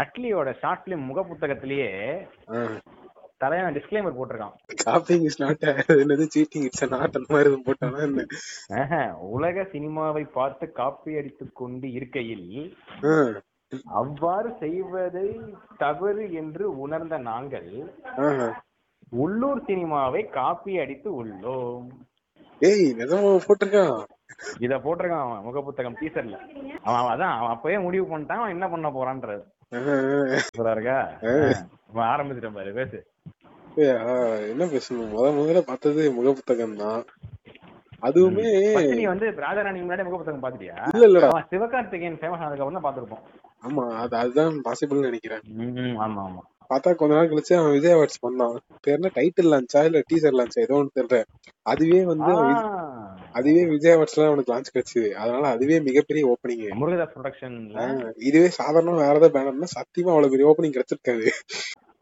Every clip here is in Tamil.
அட்லியோட ஷார்ட் பிலிம் முக புத்தகத்திலேயே தலைவன் டிஸ்க்ளைமர் போட்டிருக்கான். காப்பிங் இஸ் நாட் என்னது சீட்டிங் இட்ஸ் நாட் அந்த மாதிரி போட்டானா என்ன? உலக சினிமாவை பார்த்து காப்பி அடித்துக் கொண்டு இருக்கையில் அவ்வாறு செய்வதை தவறு என்று உணர்ந்த நாங்கள். உள்ளூர் சினிமாவை காப்பி அடித்து உள்ளோம். ஏய் நிஜமா போட்டிருக்கான். இத போட்டிருக்கான் அவன் முக புத்தகம் டீசர்ல அவன் அதான் அவன் அப்பவே முடிவு பண்ணிட்டான் அவன் என்ன பண்ண போறான்றது? இருக்கா? ஆரம்பிச்சிட்டேன் பாரு பேசு. என்ன பேசணும்? முத முதல்ல பார்த்தது முக புத்தகம் தான். அதுவுமே நீ வந்து ராஜாராணி முன்னாடி முக புத்தகம் பாத்துட்டியா இல்ல அவன் சிவகார்த்திகேயன் ஃபேமஸ் ஆனதுக்கு அப்புறம் தான் பாத்துருப்போம் ஆமா அது அதுதான் பாசிபிள் நினைக்கிறேன். ஆமா ஆமா. பார்த்தா கொஞ்ச நாள் கழிச்சு அவன் விஜய் அவார்ட்ஸ் பண்ணான். பேர் என்ன? டைட்டில் லான்ச்சா இல்ல டீசர் லான்ச்சா ஏதோ ஒன்று தெரியல அதுவே வந்து அதுவே விஜய் அவார்ட்ஸ்ல அவனுக்கு லான்ச் கிடைச்சது. அதனால அதுவே மிகப்பெரிய ஓப்பனிங் முருகதாஸ் ப்ரொடக்ஷன்ல இதுவே சாதாரண வேற ஏதாவது பேனர்னா சத்தியமா அவ்வளவு பெரிய ஓப்பனிங் கிடைச்சிருக்காது.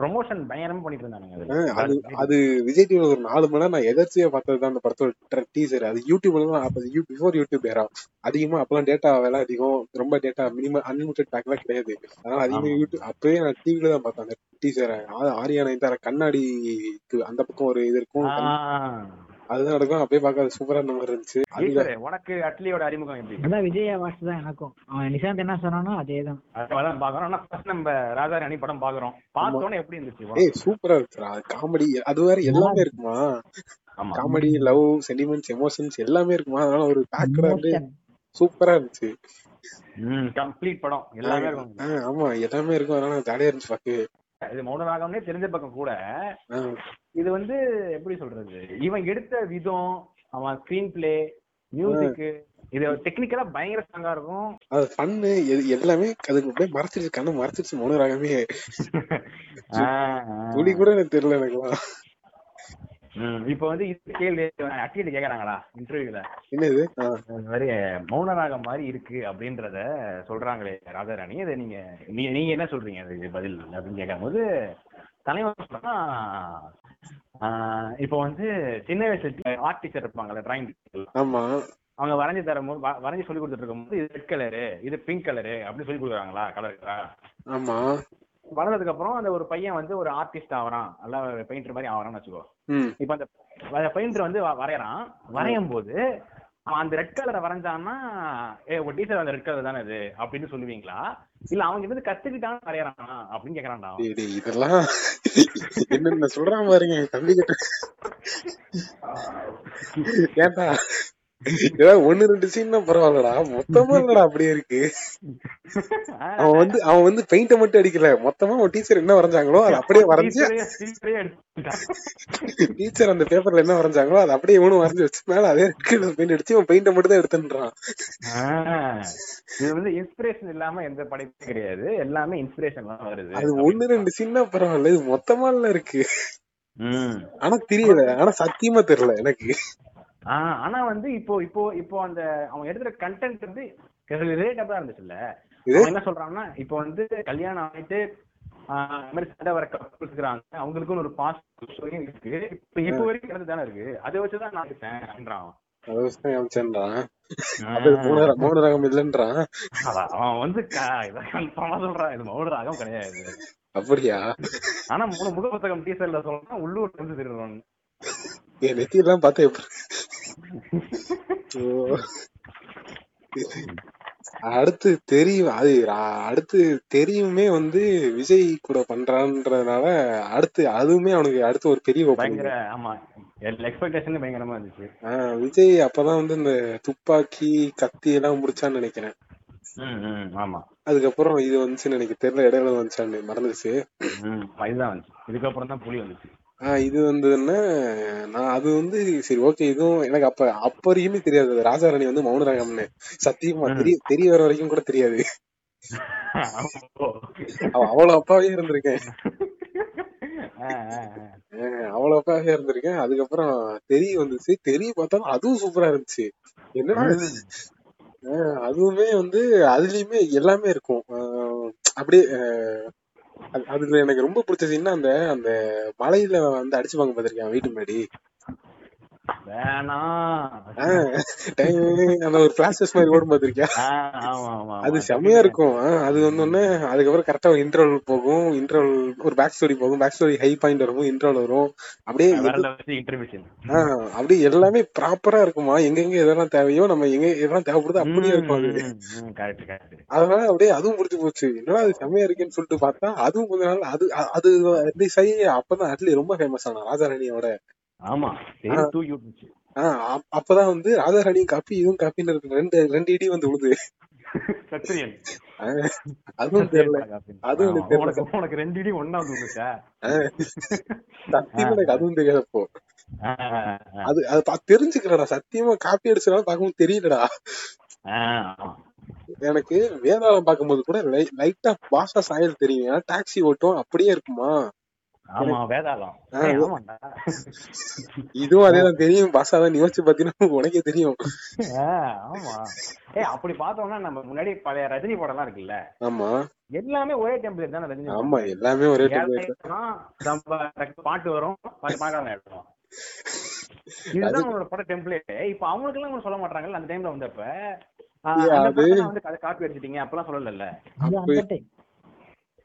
ப்ரொமோஷன் பயங்கரமா பண்ணிட்டு இருந்தானுங்க அது அது விஜய் டிவில ஒரு நாலு மணி நேரம் நான் எதர்ச்சியா பார்த்தது தான் அந்த படத்தோட டீசர் அது யூடியூப்ல தான் அப்ப பிஃபோர் யூடியூப் ஏரா அதிகமா அப்பெல்லாம் டேட்டா விலை அதிகம். ரொம்ப டேட்டா மினிமம் அன்லிமிட்டட் பேக்லாம் கிடையாது. அதனால அதிகமா. யூடியூப் அப்பவே நான் டிவில தான் பார்த்தேன் அந்த டீசரை ஆரியா நயன்தாரா கண்ணாடிக்கு அந்த பக்கம் ஒரு இது இருக்கும். அதுதான் நடக்கும். அப்பயே பார்க்க சூப்பரா மாதிரி இருந்துச்சு. உனக்கு அட்லியோட அறிமுகம் எப்படி? அதான் விஜய் அவார்ட்ஸ் தான் எனக்கும் அவன் நிஷாந்த் என்ன சொன்னானோ அதேதான். அதான் பாக்குறோம் நம்ம ராஜா ராணி படம் பாக்குறோம் பார்த்தோன்னே எப்படி இருந்துச்சு? ஏய் சூப்பரா இருக்குடா காமெடி அது வேற எல்லாமே இருக்குமா? ஆமா. காமெடி லவ் சென்டிமெண்ட்ஸ் எமோஷன்ஸ் எல்லாமே இருக்குமா? அதனால ஒரு வந்து Emotion. சூப்பரா இருந்துச்சு. ம் கம்ப்ளீட் படம். எல்லாமே இருக்கும். ஆமா எல்லாமே இருக்கும். அதனால ஜாலியா இருந்துச்சு பாக்கு இது மௌனராகம்னே தெரிஞ்ச பக்கம் கூட. இது வந்து எப்படி சொல்றது? இவன் எடுத்த விதம் அவன் ஸ்கிரீன் பிளே மியூசிக் இது டெக்னிக்கலா பயங்கர ஸ்ட்ராங்கா இருக்கும். அது ஃபன்னு எல்லாமே அதுக்கு அப்படியே மறைச்சிருச்சு கண்ணு மறைச்சிருச்சு மௌனராகமே ஆ, ஆ. துளி கூட எனக்கு தெரியல எனக்குலாம் ம், இப்ப வந்து இது கேள்வி அட்லிட்டு கேக்குறாங்களா இன்டர்வியூல என்னது? மாதிரி மௌனராகம் மாதிரி இருக்கு அப்படின்றத சொல்றாங்களே ராஜாராணி. இதை நீங்க நீங்க என்ன சொல்றீங்க? அதுக்கு பதில் அப்படின்னு கேட்கும்போது தலைவர் சொன்னா இப்போ வந்து சின்ன வயசுல ஆர்ட் டீச்சர் இருப்பாங்கல்ல டிராயிங் ஆமா. அவங்க வரைஞ்சு தரும்போது வரைஞ்சு சொல்லி கொடுத்துட்டு இருக்கும்போது இது ரெட் கலரு இது பிங்க் கலரு அப்படின்னு சொல்லி கொடுக்குறாங்களா கலருக்கா ஆமா. வளர்ந்ததுக்கு அப்புறம் அந்த ஒரு பையன் வந்து ஒரு ஆர்டிஸ்ட் ஆவறான். நல்லா பெயிண்டர் மாதிரி ஆவறான்னு வச்சுக்கோ. இப்ப அந்த பெயிண்டர் வந்து வரையறான். வரையும் போது அவன் அந்த ரெட் கலரை வரைஞ்சான்னா ஏ உங்க டீச்சர் அந்த ரெட் கலர் தானே இது? அப்படின்னு சொல்லுவீங்களா? இல்ல அவங்க இருந்து கத்துக்கிட்டான் வரையறானா? அப்படின்னு கேக்குறான்டா. இதெல்லாம் என்னென்ன சொல்றான் பாருங்க தம்பி கிட்ட ஏன்டா ஏதாவது ஒண்ணு ரெண்டு சீன் பரவாயில்லடா. மொத்தமா இல்லடா அப்படியே இருக்கு. அவன் வந்து அவன் வந்து பெயிண்ட மட்டும் அடிக்கல. மொத்தமா அவன் டீச்சர் என்ன வரைஞ்சாங்களோ அதை அப்படியே வரைஞ்சு டீச்சரே- அந்த பேப்பர்ல என்ன வரைஞ்சாங்களோ அதை அப்படியே இவனும் வரைஞ்சு வச்சு மேல அதே பெயிண்ட் அடிச்சு அவன் பெயிண்ட மட்டும் தான் எடுத்துன்றான். இது வந்து இன்ஸ்பிரேஷன் இல்லாம எந்த படைப்பும் கிடையாது. எல்லாமே இன்ஸ்பிரேஷன் வருது. அது ஒண்ணு ரெண்டு சீனா பரவாயில்ல. இது மொத்தமா இல்ல இருக்கு. ஆனா தெரியல. ஆனா சத்தியமா தெரியல எனக்கு. ஆனா வந்து இப்போ இப்போ இப்போ அந்த அவன் எடுக்கிற கண்டென்ட் வந்து ரிலேட்டபிளா இருந்துச்சுல்ல. என்ன சொல்றான்னா இப்போ வந்து கல்யாணம் ஆயிட்டு மாதிரி சண்டை வர கப்பல் இருக்கிறாங்க. அவங்களுக்குன்னு ஒரு பாஸ் ஸ்டோரியும் இருக்கு. இப்ப இப்போ வரைக்கும் நடந்து தானே இருக்கு. அதை வச்சுதான் நான் இருக்கேன் அப்படின்றான் அவன். மௌன ரகம் இல்லைன்றான். வந்து கன்ஃபார்மா சொல்றான். இது மௌன ராகம் கிடையாது. அப்படியா? ஆனா மூணு முக புத்தகம் டீசர்ல சொல்றான் உள்ளூர்ல இருந்து திருடுறான் என் நெத்தியெல்லாம் பார்த்தா எப்படி ஓ. அடுத்து தெரியும் அது அடுத்து தெரியுமே வந்து விஜய் கூட பண்றான்றதுனால அடுத்து அதுவுமே அவனுக்கு அடுத்து ஒரு பெரிய. பயங்கர ஆமா. எக்ஸ்பெக்டேஷன் பயங்கரமா இருந்துச்சு. விஜய் அப்பதான் வந்து இந்த துப்பாக்கி கத்தி எல்லாம் முடிச்சான்னு நினைக்கிறேன். ஆமா. அதுக்கப்புறம் இது வந்துச்சுன்னு எனக்கு தெரியல இடையில வந்துச்சான்னு மறந்துருச்சு ம், இதுதான் இதுக்கப்புறம் தான் புலி வந்துச்சு. ஆஹ் இது வந்ததுன்னா நான் அது வந்து சரி ஓகே இதுவும் எனக்கு அப்ப அப்ப வரைக்குமே தெரியாது. அது ராஜாராணி வந்து மௌனராகம்னு. சத்தியமா ம். தெரிய தெரிய வர வரைக்கும் கூட தெரியாது. அவ்வளவு அப்பாவே இருந்திருக்கேன். அவ்வளவு அப்பாவே இருந்திருக்கேன். அதுக்கப்புறம் தெரிய வந்துச்சு. தெரிய பார்த்தாலும் அதுவும் சூப்பரா இருந்துச்சு? ஆஹ் அதுவுமே வந்து அதுலயுமே எல்லாமே இருக்கும். அப்படியே அதுல எனக்கு ரொம்ப பிடிச்ச சீன்னா அந்த அந்த மலையில வந்து அடிச்சுப்பாங்க பாத்திருக்கேன் வீட்டு முன்னாடி? ஒரு பிளாஷஸ் மாதிரி ஓடும் பாத்திருக்கியா அது ஆமா. செமையா இருக்கும். அது வந்து அதுக்கப்புறம் கரெக்டா இன்டர்வல் போகும். இன்டர்வல் ஒரு பேக் ஸ்டோரி போகும். பேக் ஸ்டோரி ஹை பாயிண்ட் வரும் இன்டர்வல் வரும். அப்படியே அப்படியே எல்லாமே ப்ராப்பரா இருக்குமா? எங்கெங்க எதெல்லாம் தேவையோ நம்ம எங்க எதெல்லாம் தேவைப்படுதோ அப்படியே இருக்கும் அதனால அப்படியே அதுவும் பிடிச்சு போச்சு. என்னடா அது செமையா இருக்கேன்னு சொல்லிட்டு பார்த்தா அதுவும் கொஞ்ச நாள் அது அது அப்பதான் அட்லி ரொம்ப ஃபேமஸ் ஆனா ராஜாராணியோட ஆமா தூக்கி விட்டுச்சு அப்பதான் வந்து ராஜாராணியும் காப்பி இதுவும் காப்பின்னு இருக்கு? ரெண்டு ரெண்டு இடி வந்து விழுது. சத்திரியன் அதுவும் தெரியல. அதுவும் தெரியல. உனக்கு ரெண்டு இடி ஒண்ணா வந்து விழுச்சா சத்தியமா எனக்கு அதுவும் அப்போ. அது அது தெரிஞ்சுக்கலடா. சத்தியமா காப்பி அடிச்சதால பார்க்கும்போது தெரியலடா. எனக்கு வேதாளம் பார்க்கும்போது கூட லைட்டா பாஷா சாயல் தெரியும். ஏன்னா டாக்ஸி ஓட்டும் அப்படியே இருக்குமா? இதுவும் அதேதான் தெரியும். பாஷா தான் யோசிச்சு பாத்தீங்கன்னா உனக்கே தெரியும். ஆமா. ஏய் அப்படி பார்த்தோம்னா நம்ம முன்னாடி பழைய ரஜினி படம்லாம் இருக்குல்ல? ஆமா. எல்லாமே ஒரே டெம்ப்ளேட் தானே ரஜினி ஆமா எல்லாமே ஒரே நம்ம பாட்டு வரும் பாட்டு எடுத்தோம் இதுதான் அவங்களோட பட டெம்ப்ளேட் இப்ப அவங்களுக்கு எல்லாம் சொல்ல மாட்டாங்கல்ல அந்த டைம்ல வந்தப்ப? வந்து காப்பி அடிச்சிட்டீங்க அப்பெல்லாம் சொல்லல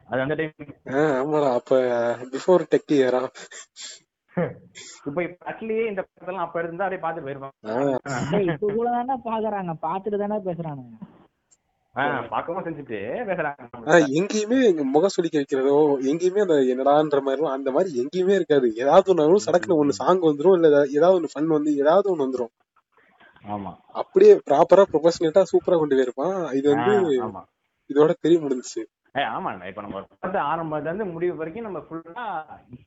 அது அந்த டைம் ஆமாடா. அப்ப பிஃபோர் டெக் இயரா இப்ப அட்லியே இந்த படத்தெல்லாம் அப்ப இருந்தா அப்படியே பாத்துட்டு போயிருப்பாங்க. இப்ப கூட தானே பாக்குறாங்க பாத்துட்டு தானே பேசுறானுங்க. பாக்கவும் செஞ்சுட்டு பேசுறாங்க. ஆஹ் எங்கேயுமே எங்க முகம் சுளிக்க வைக்கிறதோ எங்கேயுமே அந்த என்னடான்ற மாதிரி அந்த மாதிரி எங்கேயுமே இருக்காது. ஏதாவது ஒண்ணு சடக்குன்னு ஒண்ணு சாங் வந்துரும் இல்ல ஏதாவது- ஒண்ணு ஃபன் வந்து ஏதாவது ஒண்ணு வந்துரும். ஆமா. அப்படியே ப்ராப்பரா ப்ரொஃபஷனேட்டா சூப்பரா கொண்டு போயிருப்பான். இது வந்து இதோட தெரிய முடிஞ்சுச்சு. ஏ ஆமாண்ணா. இப்ப நம்ம படத்தை ஆரம்பத்துல இருந்து முடிவு வரைக்கும் நம்ம ஃபுல்லா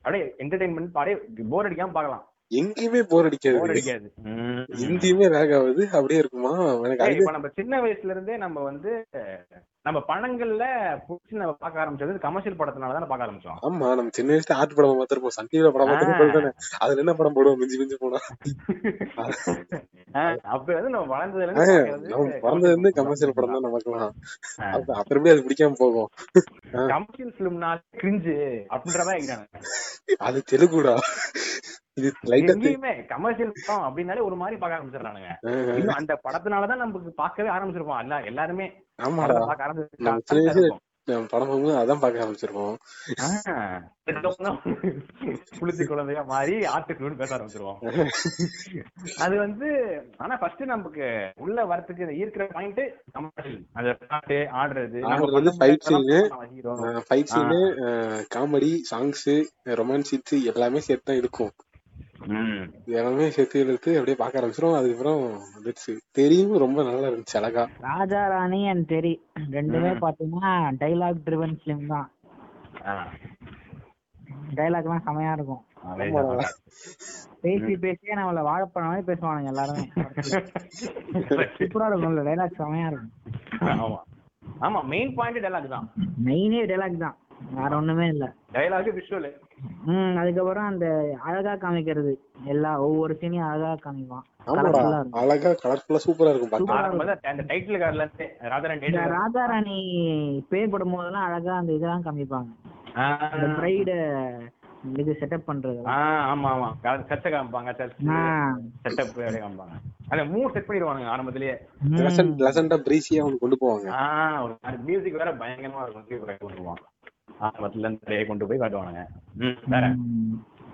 அப்படியே என்டர்டைன்மெண்ட் அப்படியே போர் அடிக்காம பார்க்கலாம். எங்கேயுமே போர் போர் அடிக்காது அடிக்காது. ம். எங்கேயுமே லேக் ஆகுது. அப்படியே இருக்குமா? எனக்கு நம்ம சின்ன வயசுல இருந்தே நம்ம வந்து நம்ம படங்கள்ல புடிச்சு நம்ம பார்க்க ஆரம்பிச்சது கமர்ஷியல் படத்தினால தானே பார்க்க ஆரம்பிச்சோம். ஆமா நம்ம சின்ன வயசுல ஆர்ட் படம் பார்த்திருப்போம். சன் டிவில படம் பார்த்திருப்போம் அதுல என்ன படம் போடுவோம்? மிஞ்சி மிஞ்சி போனா. அப்ப வந்து நம்ம வளர்ந்ததுல நம்ம பிறந்தது இருந்து கமர்ஷியல் படம் தான் நமக்குலாம் அப்ப அப்புறம் அது பிடிக்காம போகும். கமர்ஷியல் பிலிம்னால கிரிஞ்சு அப்படின்றதா ஆகிட்டாங்க அது தெலுங்குடா. இது லைட்டா எங்கேயுமே கமர்ஷியல் படம் அப்படின்னாலே ஒரு மாதிரி பார்க்க ஆரம்பிச்சிடறானுங்க. அந்த படத்தினாலதான் நமக்கு பார்க்கவே ஆரம்பிச்சிருப்போம். எல்லா எல்லாருமே ஆமாடா பார்க்க படம் பார்க்கும்போது அதான் புளிச்சி குழந்தையா மாறி ஆட்டுக்குன்னு பேச ஆரம்பிச்சிருவோம். அது வந்து ஆனா ஃபர்ஸ்ட் நமக்கு உள்ள வரத்துக்கு ஈர்க்கிற பாயிண்ட் அந்த பாட்டு ஆடுறது. Fight scene comedy songs romance எல்லாமே சேர்த்து தான் இருக்கும். எல்லாமே சேர்த்து எடுத்து அப்படியே பார்க்க ஆரம்பிச்சிரும் அதுக்கப்புறம் வந்துருச்சு தெரியும் ரொம்ப நல்லா இருந்துச்சு அழகா. ராஜா ராணி அண்ட் தெரி. ரெண்டுமே பாத்தீங்கன்னா டைலாக் ட்ரிவன் ஃபிலிம் தான். டைலாக் எல்லாம் செமையா இருக்கும். பேசி பேசியே நம்மள வாழைப்பழம் மாதிரி பேசுவானுங்க எல்லாருமே. சூப்பரா இருக்கும்ல டைலாக் செமையா இருக்கும். ஆமா. ஆமா மெயின் பாயிண்ட் டைலாக் தான். மெயினே டைலாக் தான். வேற ஒண்ணுமே இல்ல. டைலாக் விஷுவல் ம் அதுக்கப்புறம் அந்த அழகா காமிக்கிறது. எல்லா ஒவ்வொரு சீனையும் அழகா காமிப்பான். அழகா கலர்ஃபுல்லா சூப்பரா இருக்கும் பார்க்க ஆரம்பத்துல அந்த டைட்டில் கார்டுல இருந்து ராஜாராணி இந்த டைட்டில் ராஜா ராணி பேர் படும் போதெல்லாம் அழகா அந்த இதெல்லாம் காமிப்பாங்க. அந்த பிரைட இது செட்டப் பண்றது. ஆமா ஆமா. சர்ச்சை காமிப்பாங்க செட்டப் அப்படியே காமிப்பாங்க. அத மூணு செட் பண்ணிடுவானுங்க ஆரம்பத்திலேயே. லெசன்ட் லெசன்டா பிரீசியா கொண்டு போவாங்க. மியூசிக் வேற பயங்கரமா இருக்கும் கொண்டு போவான் ஆரம்பத்துல இருந்து அப்படியே கொண்டு போய் காட்டுவானுங்க.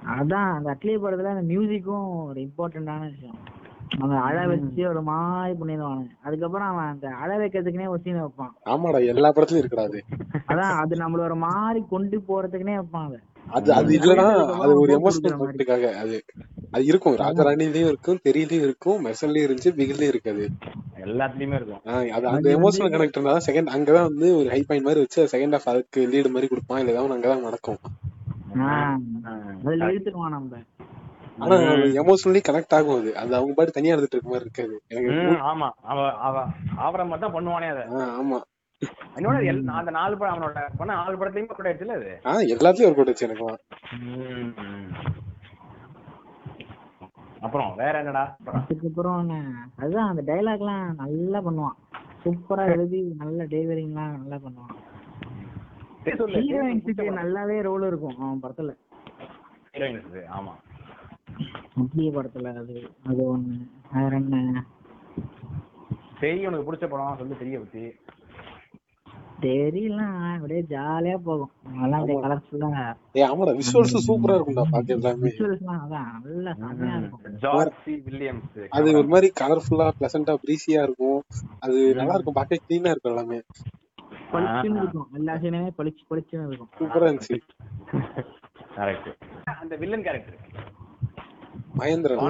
அதான் அந்த அட்லி படத்துல அந்த மியூசிக்கும் ஒரு இம்பார்ட்டன்டான விஷயம். அவங்க அழ வச்சு ஒரு மாதிரி பண்ணிடுவானுங்க அதுக்கப்புறம் அவன் அந்த அழ வைக்கிறதுக்குனே ஒரு சீன் வைப்பான். ஆமாடா எல்லா படத்துலயும் இருக்கடா அது. அதான் அது நம்மள ஒரு மாதிரி கொண்டு போறதுக்குனே வைப்பான் அதை அது அது இல்லனா அது ஒரு எமோஷனல். பாயிண்ட்டுக்காக அது. அது இருக்கும் ராஜராணிலயும் இருக்கும் தெரியலயும் இருக்கும் மெர்சன்லயும் இருந்துச்சு பிகில்லயும் இருக்காது. எல்லாத்துலயுமே இருக்கும். அது அந்த எமோஷனல் கனெக்டர் தான். செகண்ட் அங்கதான் வந்து ஒரு ஹை பாயிண்ட் மாதிரி வச்சு செகண்ட் ஹாஃப் அதுக்கு லீடு மாதிரி கொடுப்பான் இல்ல ஏதாவது அங்கதான் நடக்கும். ஆனா எமோஷனலி கனெக்ட் ஆகும் அது அது அவங்க பாட்டு தனியா எடுத்துட்டு இருக்க மாதிரி இருக்காது. எனக்கு ஆமா. அவ அவ ஆவற மாதிரி தான் பண்ணுவானே அத. ஆமா. எல்- அந்த நாலு படம் அவனோட பண்ண நாலு படத்தையுமே கூட ஆயிடுச்சுல அது? எல்லாத்துலயும் ஒரு. அப்புறம் வேற என்னடா? அப்புறம். அதுக்கப்புறம் அதுதான் அந்த டைலாக் எல்லாம் நல்லா பண்ணுவான். சூப்பரா எழுதி நல்ல டெலிவரிங் எல்லாம் நல்லா பண்ணுவான். ஹீரோயின்ஸுக்கு நல்லாவே ரோல் இருக்கும் அவன் படத்துல. Heroines, ஆமா. அட்லி படத்துல அது அது ஒண்ணு. வேற என்ன? சரி உனக்கு பிடிச்ச படம் சொல்லு தெரிய பத்தி. தெரியல அப்படியே ஜாலியா போகும். அதெல்லாம் அப்படியே கலர்ஃபுல்லா ஏய் ஆமாடா விஷுவல்ஸ் சூப்பரா இருக்கும்டா பாக்க எல்லாமே விஷுவல்ஸ்லாம் அதான் நல்லா செமையா இருக்கும். George C. வில்லியம்ஸ். அது ஒரு மாதிரி கலர்ஃபுல்லா பிளசண்டா பிரீசியா இருக்கும். அது நல்லா இருக்கும் பார்க்க கிளீனா இருக்கும் எல்லாமே. பளிச்சுன்னு இருக்கும் எல்லா சீனுமே பளிச்சு பளிச்சுன்னு இருக்கும். சூப்பரா இருந்துச்சு. கரெக்ட் அந்த வில்லன் கேரக்டர் மகேந்திரன்.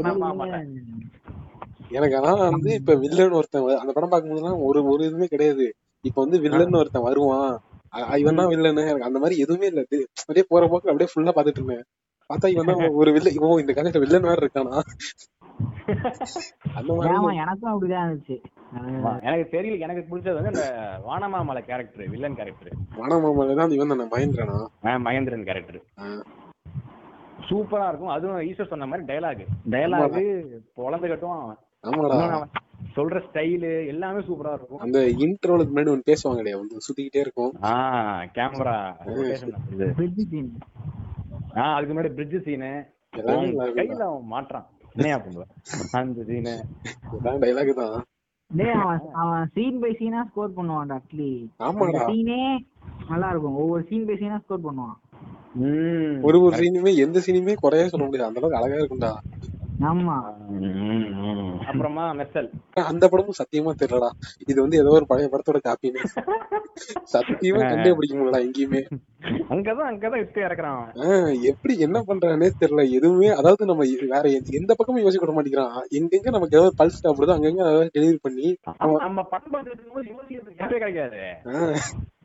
எனக்கு ஆனா வந்து இப்ப வில்லன் ஒருத்தன் அந்த படம் பார்க்கும்போதுலாம் ஒரு ஒரு இதுவுமே கிடையாது. இப்ப வந்து வில்லன் ஒருத்தன் வருவான். இவன் தான் வில்லனு எனக்கு அந்த மாதிரி எதுவுமே இல்ல. அப்படியே போற போக்குல அப்படியே ஃபுல்லா பாத்துட்டு இருந்தேன். பார்த்தா இவன் தான் ஒரு வில்லன் ஓ இந்த கதையில வில்லன் வேற இருக்கானா? அந்த மாதிரி ஆமா எனக்கும் அப்படிதான் இருந்துச்சு. எனக்கு தெரியல. எனக்கு பிடிச்சது வந்து அந்த Vanamamalai character villain character Manamamala தான் இவன் தானே? மகேந்திரனா? மகேந்திரன் கேரக்டர். சூப்பரா இருக்கும். அதுவும் ஈஸ்வர் சொன்ன மாதிரி டயலாக் டயலாக் பொழந்து கட்டும் அவன். சொல்ற ஸ்டைலு எல்லாமே சூப்பரா இருக்கும். அந்த இன்ட்ரோலுக்கு முன்னாடி ஒன்று பேசுவாங்க இல்லையா வந்து சுத்திக்கிட்டே இருக்கும். ஆஹ் கேமரா bridge scene. ஆஹ் அதுக்கு முன்னாடி பிரிட்ஜ் சீனு கையில அவன் மாட்டான் என்னையா பண்ணுவ? அந்த சீனு டைலாக் தான். அவன் சீன் பை சீனா ஸ்கோர் பண்ணுவான்டா அட்லி ஆமாடா. சீனே நல்லா இருக்கும். ஒவ்வொரு சீன் பை சீனா ஸ்கோர் பண்ணுவான். ஒரு ஒரு சீனுமே எந்த சீனுமே குறைய சொல்ல முடியாது. அந்த அளவுக்கு அழகா இருக்கும்டா. ஆமா. அப்புறமா மெர்சல் அந்த படமும் சத்தியமா தெரியலடா. இது வந்து ஏதோ ஒரு பழைய படத்தோட காப்பின்னு சத்தியமா கண்டே பிடிக்க முடியல எங்கேயுமே. அங்கதான் அங்கதான் விட்டு இறக்குறான் எப்படி என்ன பண்றானே தெரியல. எதுவுமே அதாவது நம்ம இது வேற எந்த- பக்கமும் யோசிக்க விட மாட்டேங்கிறான். எங்கெங்க நமக்கு ஏதாவது பல்ஸ் சாப்பிடுதோ அங்கங்க ஏதாவது டெலிவரி பண்ணி ஆமா, நம்ம யோசிக்கிறதுக்கு கேப்பே கிடைக்காது. ஆஹ்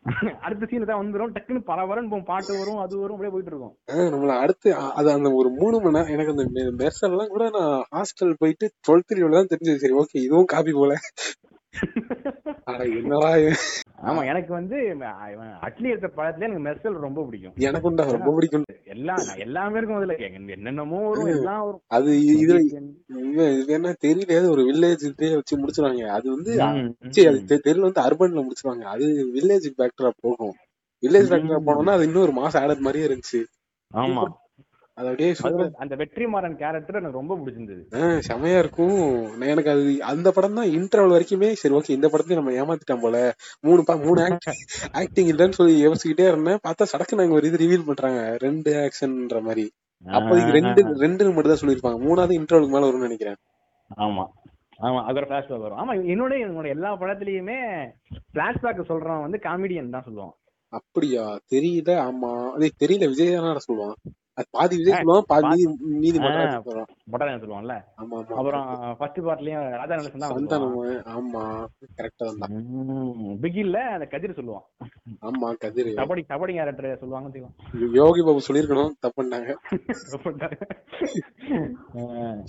அடுத்த சீன் தான் வந்துரும் டக்குன்னு பரபரன்னு போகும் பாட்டு வரும் அது வரும் அப்படியே போயிட்டு இருக்கும். நம்மள அடுத்து அது அந்த ஒரு மூணு மணி நேரம் எனக்கு அந்த மெ- மெர்சல் எல்லாம் கூட நான் ஹாஸ்டல் போயிட்டு டுவெல்த் தான் தெரிஞ்சது. சரி ஓகே இதுவும் காப்பி போல. ஆமா எனக்கு வந்து அட்லி எடுத்த படத்துல எனக்கு மெர்சல் ரொம்ப பிடிக்கும். எனக்கும்டா ரொம்ப பிடிக்கும். எல்லாம் எல்லாமே இருக்கும் அதுல என்னென்னமோ வரும் எல்லாம் வரும். அது இது என்ன தெரியல ஒரு வில்லேஜ் வச்சு முடிச்சிருவாங்க. அது வந்து ம், சரி அது தெ- தெருல வந்து அர்பன்ல முடிச்சிருவாங்க. அது வில்லேஜ் பேக்டரா போகும். வில்லேஜ் பேக்டரா. போனோம்னா அது இன்னும் ஒரு மாசம் ஆடர் மாதிரியே இருந்துச்சு. ஆமா. அது அப்படியே அந்த வெற்றிமாறன் கேரக்டர் எனக்கு ரொம்ப பிடிச்சிருந்தது. செமையா இருக்கும். எனக்கு அது அந்த படம் தான் இன்டர்வல் வரைக்குமே சரி ஓகே இந்த படத்தையும் நம்ம ஏமாத்திட்டோம் போல. மூணு பா மூணு ஆக்டிங் இல்லைன்னு சொல்லி யோசிச்சுக்கிட்டே இருந்தேன். பார்த்தா சடக்கு நாங்க ஒரு இது ரிவீல் பண்றாங்க. ரெண்டு ஆக்ஷன்ன்ற மாதிரி. அப்போதைக்கு ரெண்டு ரெண்டு மட்டும் தான் சொல்லியிருப்பாங்க. மூணாவது இன்டர்வலுக்கு மேல வரும்னு நினைக்கிறேன். ஆமா. ஆமா அது ஒரு பிளாஷ்பேக் வரும். ஆமா என்னோட என்னோட எல்லா படத்துலயுமே பிளாஷ்பேக் சொல்றவன் வந்து காமெடியன் தான் சொல்லுவான். அப்படியா? தெரியல ஆமா. அது தெரியல விஜய் தானடா சொல்லுவான். பாதி விஜய் சொல்லுவான் பாதி மீதி மீதி பொட்டாரன் சொல்லுவான்ல ஆமா அப்புறம் ஃபர்ஸ்ட் பார்ட்லயும் ராஜா. சந்தானம் ஆமா கரெக்டா தான் பிகில்ல அந்த கதிர் சொல்லுவான். ஆமா கதிர். கபடி கபடி கேரக்டர் சொல்லுவாங்க யோகி பாபு சொல்லிருக்கணும் தப்புண்டாங்க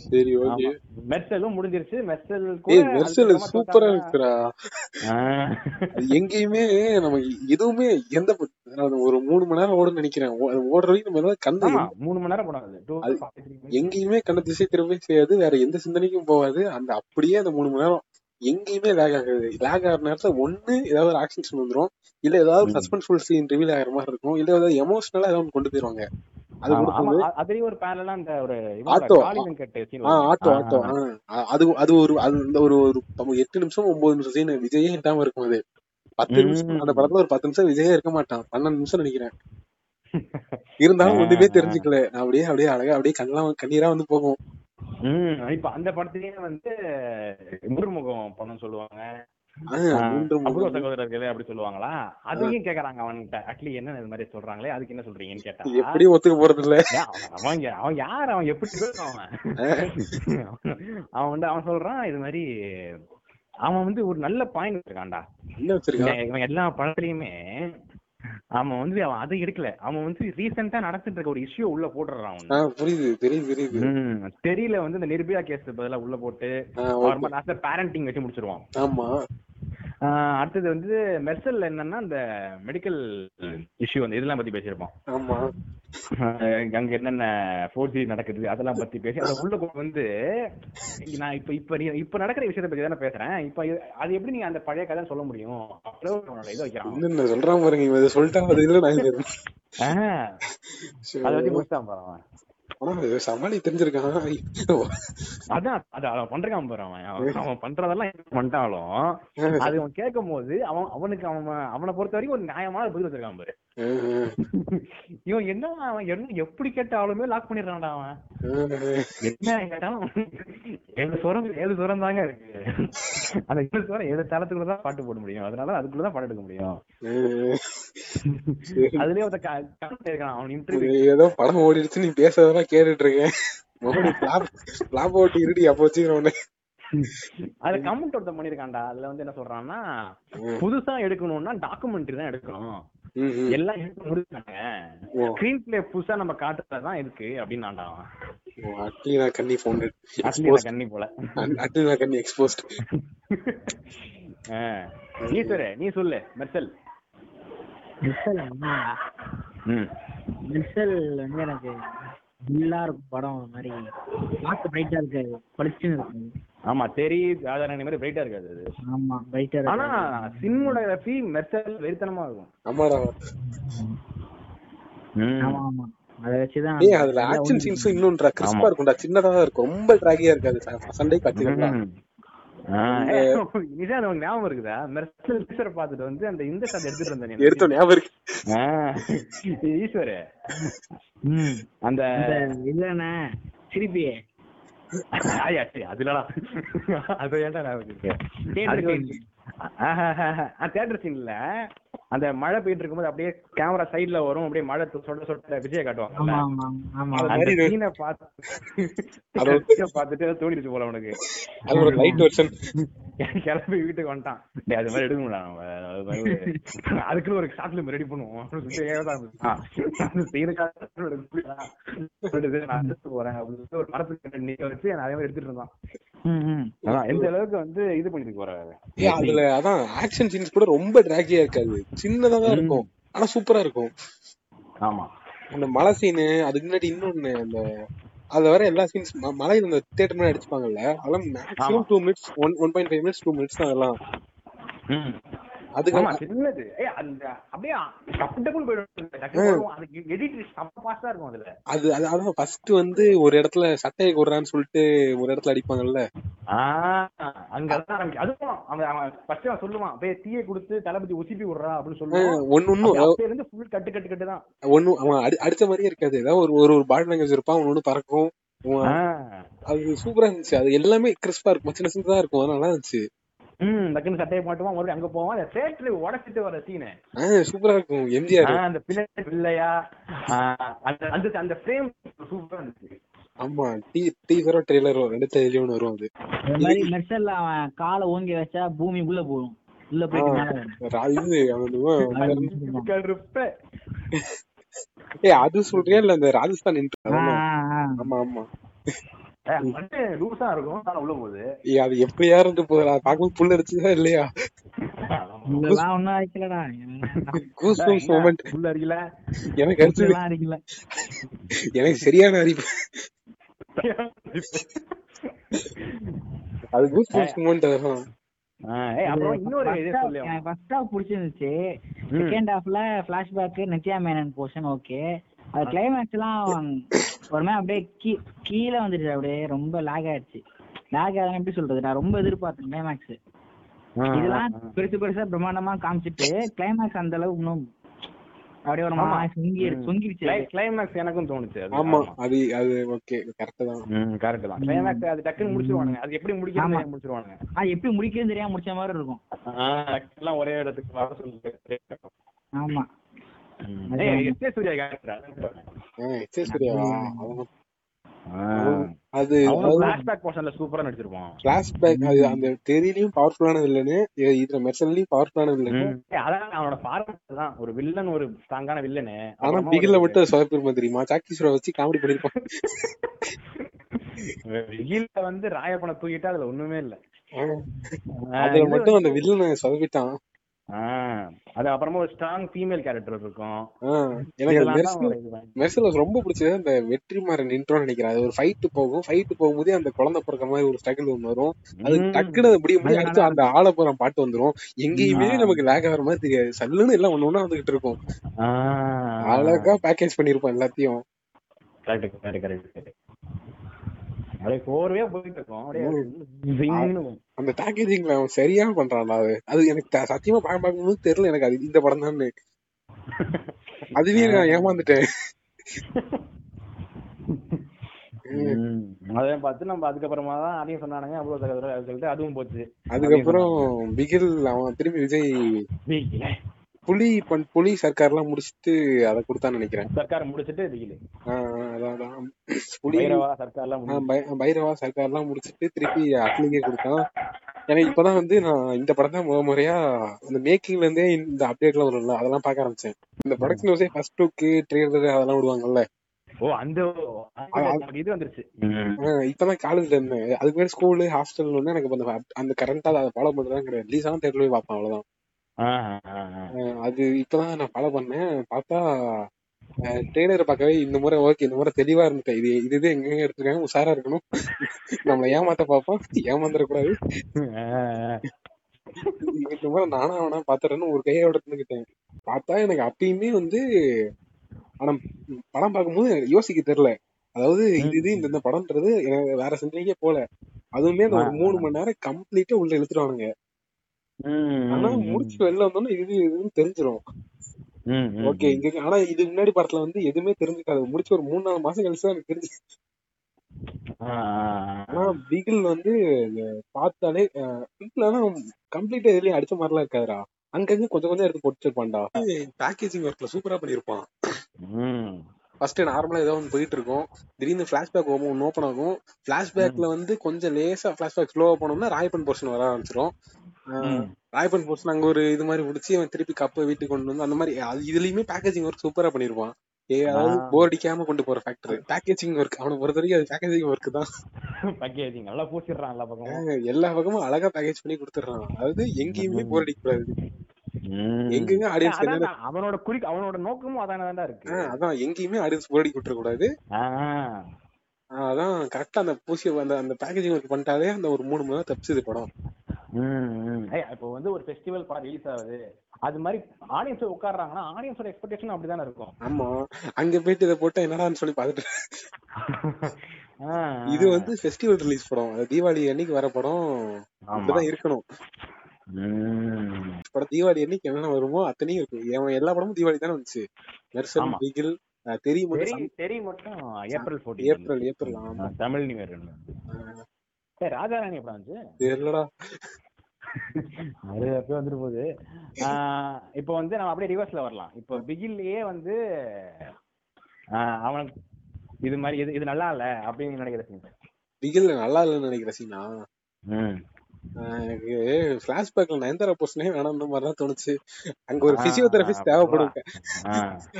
சரி ஓகே. மெர்சலும் முடிஞ்சிருச்சு. மெர்சல் மெர்சல் சூப்பரா இருக்குடா எங்கேயுமே நமக்கு எதுவுமே எந்த ஒரு மூணு மணி நேரம் ஓடுன்னு நினைக்கிறேன். ஓடுற வரைக்கும் நம்ம கண்ணு மூணு மணி நேரம் படம். எங்கேயுமே கண்ண திசை திரும்ப செய்யாது. வேற எந்த சிந்தனைக்கும் போகாது. அந்த அப்படியே அந்த மூணு மணி நேரம் எங்கேயுமே லேக் ஆகாது. லேக் ஆகிற நேரத்துல ஒண்ணு ஏதாவது ஒரு ஆக்ஷன் சீன் வந்துரும். இல்ல ஏதாவது. சஸ்பென்ஸ்ஃபுல் சீன் ரிவீல் ஆகிற மாதிரி இருக்கும். இல்ல ஏதாவது எமோஷனலா ஏதாவது கொண்டு போயிருவாங்க. அது ஆமா, கொடுத்தது ஆமா, அ- அதுலயும் ஒரு பேரலா அந்த ஒரு ஆட்டோ. Auto auto. அது அது ஒரு அது இந்த ஒரு ஒரு எட்டு நிமிஷம் ஒன்பது நிமிஷம் சீன் விஜயே இல்லாம இருக்கும் அது. பத்து. நிமிஷம் அந்த படத்துல ஒரு பத்து நிமிஷம் விஜயே இருக்க மாட்டான். பன்னெண்டு நிமிஷம் நினைக்கிறேன். இருந்தாலும் ஒண்ணுமே. தெரிஞ்சுக்கல. நான் அப்படியே அப்படியே அழகா அப்படியே கண்ணெல்லாம் கண்ணீரா வந்து போகும். ம், இப்ப அந்த படத்திலேயே வந்து முருமுகம் படம் சொல்லுவாங்க. அபூர்வ. சகோதரர்களே அப்படி சொல்லுவாங்க அதையும் கேக்குறாங்க அவன்கிட்ட. அட்லி என்ன இது மாதிரி சொல்றாங்களே அதுக்கு என்ன சொல்றீங்கன்னு கேட்டா எப்படியும் ஒத்துக்க போறது இல்ல அவன் அவன் யார்? அவன் எப்படி அவன்? அவன் வந்து அவன் சொல்றான் இது மாதிரி அவன் வந்து ஒரு நல்ல பாயிண்ட் வச்சிருக்கான்? இவன் எல்லா படத்துலயுமே அவன் வந்து அவன் அதை எடுக்கல. அவன் வந்து ரீசெண்டா நடந்துட்டு இருக்க ஒரு இஷ்யூ உள்ள போட்டுறான் புரியுது தெரியுது தெரியுது. தெரியல வந்து இந்த நிர்பயா கேஸ் பதிலா உள்ள போட்டு. லாஸ்ட்ல பேரண்டிங் வச்சு முடிச்சிருவான். ஆமா. அடுத்தது வந்து மெர்சல் என்னன்னா இந்த மெடிக்கல் இஷ்யூ வந்து இதெல்லாம் பத்தி பேசியிருப்போம். ஆமா. அங்க என்னென்ன ஃபோர்ஜி நடக்குது அதெல்லாம் பத்தி பேசி அதை உள்ள வந்து நான் இப்ப இப்ப நீ- இப்ப நடக்கிற விஷயத்தை பத்தி தானே பேசுறேன். இப்ப அது எப்படி நீங்க அந்த பழைய கதை சொல்ல முடியும்? அப்படியே உன்னோட இதை வைக்கிறான். சொல்றான் பாருங்க இவன் இதை சொல்லிட்டா அது இல்ல நான் அதை பத்தி பாரு ஆனா இது சமாளி தெரிஞ்சிருக்கான். அதான் அது அவன் பண்றான் பாரு அவன். அவன் பண்றதெல்லாம் பண்ணிட்டாலும் அது அவன் கேட்கும் போது அவன் அவனுக்கு அவன் அவனை பொறுத்த வரைக்கும் ஒரு நியாயமான பதில் வச்சிருக்கான் பாரு. இவன் என்ன அவன் என்ன எப்படி கேட்டாலுமே லாக் பண்ணிடுறான்டா அவன். என்ன கேட்டாலும் ஏழு சுரம் ஏழு சுரம் தாங்க இருக்கு. அந்த ஏழு சுரம் ஏழு தளத்துக்குள்ளதான் பாட்டு போட முடியும். அதனால அதுக்குள்ளதான் பாட்டு எடுக்க முடியும். அதுலயே ஒருத்த கமெண்ட் இருக்கான் அவன் இன்டர்வியூ ஏதோ படம் ஓடிடுச்சு நீ பேசுறதெல்லாம் கேட்டுட்டு இருக்கேன். மறுபடியும் flop flop ஓட்டி இருடி அப்போ வச்சுக்கிறோன்னு அதுல கமெண்ட் ஒருத்தன் பண்ணிருக்கான்டா. அதுல வந்து என்ன சொல்றான்னா புதுசா எடுக்கணும்னா டாக்குமெண்ட்ரி தான் எடுக்கணும். எல்லாம் எடுத்து முடிச்சாங்க ஸ்கிரீன் பிளே புதுசா நம்ம காட்டுறதுதான் இருக்கு அப்படின்னாண்டா அட்லீனா கண்ணி நான் கண்ணி போல. அட்லீனா கண்ணி எக்ஸ்போஸ்ட் ஆ. நீ சொல்லு நீ சொல்லு மெர்சல். மெர்சல் ம். மெர்சல் வந்து எனக்கு நல்லா இருக்கும் படம் மாதிரி பார்க்க பிரைட்டா இருக்காது பளிச்சுன்னு இருக்கும் ஆமா தெரி ராஜாராணி மாதிரி பிரைட்டா இருக்காது அது. ஆமா பிரைட்டா ஆனா இருக்கும் சினிமோகிராஃபி மெர்சல் வெறித்தனமா இருக்கும். ஆமாடா ஆமா. ஆமா அதை வச்சுதான் ஏய் அதுல இன்னொன்றா கிறிஸ்பா இருக்கும்டா. சின்னதா தான் இருக்கும். ரொம்ப டிராகியா இருக்காது. சண்டை நிஜா ஞாபகம் இருக்குதா? மெர்சல் டீச்சரை பார்த்துட்டு வந்து அந்த இந்த ஷாட் எடுத்துட்டு வந்தேன் நீ. எடுத்தோம் ஞாபகம் இருக்கு. ஆ, ஈஸ்வரு. அந்த இல்லண்ணே சரி, அதுலடா அது ஏன்டா ஞாபகம் இருக்கு? Theatre அதுக்கு scene. அந்த மழை பெய்யிட்டு இருக்கும்போது அப்படியே கேமரா சைடுல வரும். அப்படியே மழை சொட்ட சொட்ட விஜய காட்டுவாங்க பார்த்துட்டு தோணிடுச்சு போல உனக்கு அது ஒரு லைட் வெர்ஷன் கிளம்பி வீட்டுக்கு வந்துட்டான். அது மாதிரி மாதிரி ஒரு- அதுக்குன்னு ஒரு ஷார்ட் ஃபிலிம் ரெடி பண்ணுவோம். போறேன் ஒரு மரத்துக்கு நிக்க வச்சு நான் அதே மாதிரி எடுத்துட்டு இருந்தான். ம் ம். அதான் எந்த அளவுக்கு வந்து இது பண்ணிட்டு போறாரு? அதுல அதான் ஆக்ஷன் சீன்ஸ் கூட ரொம்ப டிராகியா இருக்காது. சின்னதா தான் இருக்கும். ஆனா சூப்பரா இருக்கும். ஆமா. அந்த மலை சீனு அதுக்கு முன்னாடி இன்னொன்னு அந்த அதுல வர எல்லா சீன்ஸ் மலையில இந்த தியேட்டர் மேல அடிச்சுப்பாங்கல்ல அதெல்லாம் maximum two minutes one one point five minutes two minutes தான் அதெல்லாம். அதுக்கு சின்னது. அந்த அப்படியே டப்பு டப்புன்னு போயிடும். எடிட் செம்ம இருக்கும் அதுல. அது அது அதான் ஃபர்ஸ்ட் வந்து ஒரு இடத்துல சட்டையை கொடுறான்னு சொல்லிட்டு ஒரு இடத்துல அடிப்பாங்கல்ல? அதுவும் அவன் அவன் ஃபர்ஸ்ட் அவன் சொல்லுவான் அப்படியே தீயை கொடுத்து தளபதி உசிப்பி விடுறா அப்படின்னு சொல்லுவான். ஒன்னு அப்படியே இருந்து ஃபுல் கட்டு கட்டு கட்டு தான். ஒன்னும் அவன் அடி- அடிச்ச மாதிரியே இருக்காது. ஏதாவது ஒரு ஒரு பாடி லாங்குவேஜ் இருப்பான் ஒன்னு பறக்கும். அது சூப்பரா இருந்துச்சு. அது எல்லாமே கிறிஸ்பா இருக்கும். சின்ன சின்னதா இருக்கும். நல்லா இருந்துச்சு. ம் டக்குன்னு சட்டையை மாட்டுவான் மறுபடியும் அங்க போவான் அந்த தேட்டர்ல உடச்சிட்டு வர சீனு சூப்பரா இருக்கும் எம்ஜிஆர். அந்த பிள்ளை பிள்ளையா? அந்த அந்த அந்த ஃப்ரேம் சூப்பரா இருந்துச்சு. ஆமா டீ டீசரோ ட்ரெய்லரோ ரெண்டு ஒண்ணு வரும் அது. அது மாதிரி மெர்சல்ல அவன் காலை ஓங்கி வச்சா பூமி உள்ள போகும். உள்ள போயிட்டு ஏய் அது சொல்றியா இல்ல இந்த ராஜஸ்தான் intro? ஆ, அதெல்லாம்? ஆ, ஆ. ஆமா. லூசா இருக்கும் ஆனா உள்ள போகுது. ஏய் அது எப்படியா இருந்து போகுது? பார்க்கும்போது புல் அடிச்சுதா இல்லையா? இதெல்லாம் ஒண்ணும் அடிக்கலடா. கூஸ் பம்ஸ் மூமெண்ட் உள்ள அடிக்கல. எனக்கு அடிச்சது அடிக்கல. எனக்கு சரியான அறிவு. அது கூஸ் பம்ஸ் மூமெண்ட் அதெல்லாம் ஆஹ் ஏய் அப்புறம் இன்னொரு இதே சொல்லி எனக்கு ஃபர்ஸ்ட் ஹாஃப் பிடிச்சிருந்துச்சு. செகண்ட் ஹாஃப்ல flashback Nithya Menon portion okay அது கிளைமேக்ஸ் எல்லாம் ஒரு மாதிரி அப்படியே கீ கீழே வந்துருச்சு அப்படியே ரொம்ப லேக் ஆயிடுச்சு. லேக் ஆகுதுன்னு எப்படி சொல்றது? நான் ரொம்ப எதிர்பார்த்தேன் கிளைமேக்ஸ் இதெல்லாம் பெருசு பெருசா பிரம்மாண்டமா காமிச்சிட்டு கிளைமேக்ஸ் அந்த அளவுக்கு இன்னும் அப்படியே ஒரு மாதிரி சுங்கி. கிளைமேக்ஸ் எனக்கும் தோணுச்சு அது. ஆமா அது அது ஓகே கரெக்ட் தான். ம் கரெக்ட் தான். கிளைமேக்ஸ் அது டக்குன்னு முடிச்சிருவானுங்க. அது எப்படி முடிக்கிறது முடிச்சிருவானுங்க. அது எப்படி முடிக்கிறதுன்னு தெரியாம முடிச்ச மாதிரி இருக்கும். எல்லாம் ஒரே இடத்துக்கு வர ஆமா. அது ஃபிளாஷ்பேக் போர்ஷன்ல சூப்பரா நடிச்சிருப்பான் அது அந்த தெரியலையும் பவர்ஃபுல்லான வில்லனு இதுல மெர்சன்லயும் பவர்ஃபுல்லான வில்லனு ஏய், அதான் அவனோட ஃபார்மட் தான் ஒரு வில்லன் ஒரு ஸ்ட்ராங்கான வில்லனு ஆனா பிகில்ல மட்டும் சொதப்பிருமா தெரியுமா சாக்கி சுரா வச்சு காமெடி பண்ணிருப்பான் பிகில்ல வந்து ராயப்பனை தூக்கிட்டு அதுல ஒண்ணுமே இல்ல அதுல மட்டும் அந்த வில்லனை சொதப்பிட்டான் அது அப்புறமா ஒரு ஸ்ட்ராங் ஃபீமேல் கேரக்டர் இருக்கும். ஆஹ் எனக்கு இதெல்லாம் தான் மெர்சல் ஒரு இதுதான். மெர்சல் ரொம்ப பிடிச்சது அந்த வெற்றிமாறன் இன்ட்ரோன்னு நினைக்கிறேன். அது ஒரு ஃபைட் போகும். ஃபைட் போகும்போதே அந்த குழந்தை பிறக்க மாதிரி ஒரு ஸ்ட்ரகிள் ஒன்று வரும். அது. டக்குன்னு அது முடிய அடிச்சு அந்த ஆள போற பாட்டு வந்துரும். எங்கேயுமே. நமக்கு லேக் ஆகிற மாதிரி தெரியாது. சல்லுன்னு எல்லாம் ஒண்ணு ஒண்ணா வந்துகிட்டு இருக்கும். அழகா பேக்கேஜ் பண்ணிருப்போம் எல்லாத்தையும். கரெக்ட் கரெக்ட் கரெக்ட் அப்படியே கோர்வையா போயிட்டு இருக்கோம். அப்படியே அந்த பேக்கேஜிங்ல அவன் சரியா பண்றான்டா அது. அது எனக்கு சத்தியமா படம் பார்க்கும்போது தெரியல எனக்கு அது இந்த படம் தான் அதுவே நான் ஏமாந்துட்டேன். அதை பார்த்து நம்ம அதுக்கப்புறமா தான் அதையும் சொன்னானுங்க அவ்வளவு தகவல் சொல்லிட்டு அதுவும் போச்சு. அதுக்கப்புறம் பிகில் அவன் திரும்பி விஜய் புலி பண் புலி சர்க்கார்லாம் முடிச்சிட்டு அதை கொடுத்தான்னு நினைக்கிறேன். சர்க்கார் முடிச்சிட்டு ஆஹ் அதான். புலி பைரவா முடிச்சு பை- பைரவா சர்க்கார்லாம் முடிச்சிட்டு திருப்பி அட்லிங்கே கொடுத்தான். எனக்கு இப்பதான் வந்து நான் இந்த படம் தான் முத முறையா அந்த மேக்கிங்ல இருந்தே இந்த அப்டேட்லாம் வரும்ல அதெல்லாம் பார்க்க ஆரம்பிச்சேன். இந்த ப்ரொடக்ஷன் ஹவுஸே ஃபர்ஸ்ட் லுக்கு ட்ரெய்லர் அதெல்லாம் விடுவாங்கல்ல. ஓ அந்த இது வந்துருச்சு. ஆஹ் இப்பதான் காலேஜ்ல இருந்தேன். அதுக்கு முன்னாடி ஸ்கூலு ஹாஸ்டல் வந்து எனக்கு அந்த அந்த கரண்டா அதை ஃபாலோ பண்றதுலாம் கிடையாது ரிலீஸ் ஆனா தேட்டர் போய் பார்ப்பேன் அவ்வளவுதான். அது இப்பதான் நான் ஃபாலோ பண்ணேன். பார்த்தா ட்ரெய்லரை பார்க்கவே இந்த முறை ஓகே இந்த முறை தெளிவா இருந்துட்டேன். இது இது இது எங்க எடுத்துருக்காங்க? உஷாரா இருக்கணும். நம்மள ஏமாத்த பார்ப்போம் ஏமாந்துடக்கூடாது. இந்த முறை நானா வேணா பாத்துறேன்னு ஒரு கையோட இருந்துகிட்டேன் பார்த்தா எனக்கு அப்பயுமே வந்து ஆனா படம் பார்க்கும்போது எனக்கு யோசிக்க தெரியல. அதாவது இது இது இந்த படம்ன்றது எனக்கு வேற சிந்தனைக்கே போல. அதுவுமே அந்த ஒரு மூணு மணி நேரம் கம்ப்ளீட்டா உள்ள இழுத்துருவானுங்க. ஆனா முடிச்சு வெளில வந்தோம்னா இது இதுன்னு தெரிஞ்சிரும். ம், ம். ஓகே இங்க ஆனா இதுக்கு முன்னாடி படத்துல வந்து எதுவுமே தெரிஞ்சுக்காது. முடிச்சு ஒரு மூணு நாலு மாசம் கழிச்சு தான் எனக்கு தெரிஞ்சு ஆனா பிகில் வந்து பார்த்தாலே பிகில் ஆனா கம்ப்ளீட்டா எதுலயும் அடிச்ச மாதிரிலாம் இருக்காதுடா. அங்கங்க கொஞ்சம் கொஞ்சம் எடுத்து போட்டுருப்பான்டா பேக்கேஜிங் ஒர்க்ல சூப்பரா பண்ணிருப்பான். ம். ஃபர்ஸ்ட் நார்மலா ஏதோ ஒன்று போயிட்டு இருக்கும் திடீர்னு பிளாஷ்பேக் ஒன்று ஓப்பன் ஆகும். பிளாஷ்பேக்ல வந்து கொஞ்சம் லேசா பிளாஷ்பேக் ஸ்லோவா போனோம்னா ராயப்பன் போர்ஷன் வர ஆரம்பிச்சிரும். ம். ராயப்பன் போர்ஷன் அங்க ஒரு இது மாதிரி முடிச்சு அவன் திருப்பி கப்பை வீட்டுக்கு கொண்டு வந்து அந்த மாதிரி அது இதுலயுமே பேக்கேஜிங் ஒர்க் சூப்பரா பண்ணிருப்பான். ஏ அதாவது ஆ. போர் அடிக்காம கொண்டு போற ஃபேக்டர் பேக்கேஜிங் ஒர்க் அவனை பொறுத்த வரைக்கும் அது பேக்கேஜிங் ஒர்க் தான். Packaging. நல்லா பூசிடுறான் எல்லா பக்கமும். எல்லா பக்கமும் அழகா பேக்கேஜ் பண்ணி கொடுத்துடுறான். அதாவது எங்கேயுமே போர் அடிக்க கூடாது ம். எங்கெங்க ஆடியன்ஸ் என்ன அவனோட குறி அவனோட நோக்கமும் அதானதான்டா இருக்கு. அதான். எங்கேயுமே ஆடியன்ஸ் போர் அடிக்க விட்டுற கூடாது அதான். கரெக்டா அந்த பூசி அந்த அந்த பேக்கேஜிங் ஒர்க் பண்ணிட்டாலே அந்த ஒரு மூணு மணி நேரம் தப்பிச்சது படம். இப்போ வந்து ஒரு ஃபெஸ்டிவல் படம் ரிலீஸ் ஆகுது. அது மாதிரி ஆடியன்ஸ் உட்கார்றாங்கன்னா ஆடியன்ஸோட எக்ஸ்பெக்டேஷன் அப்படிதானே இருக்கும்? ஆமா. அங்க போயிட்டு இதை போட்டா என்னடான்னு சொல்லி பாத்துட்டு. இது வந்து ஃபெஸ்டிவல் ரிலீஸ் படம். தீபாவளி அன்னைக்கு வர படம். ஆமா. இப்படிதான் இருக்கணும். படம் தீபாவளி அன்னைக்கு என்னென்ன வருமோ அத்தனையும் இருக்கும் எல்லா படமும் தீபாவளி தானே வந்துச்சு. ஆமா. பிகில் அஹ், தெரி மட்டும் April 14 April April Tamil new Raja Rani எப்படி வந்துச்சு தெரியலடா. அது அப்படியே வந்துட்டு போகுது. இப்போ வந்து நம்ம அப்படியே ரிவர்ஸ்ல வரலாம். இப்போ பிகில்லயே வந்து அவனுக்கு இது மாதிரி இது இது நல்லா இல்ல அப்படின்னு நினைக்கிற scene. பிகில் நல்லா இல்லைன்னு நினைக்கிற சீனா எனக்கு பிளாஷ்பேக்ல நயன்தாரா போர்ஷனே வேணாம்ன்ற மாதிரி தான் தோணுச்சு. அங்க ஒரு பிசியோதெரபிஸ்ட் தேவைப்படும்.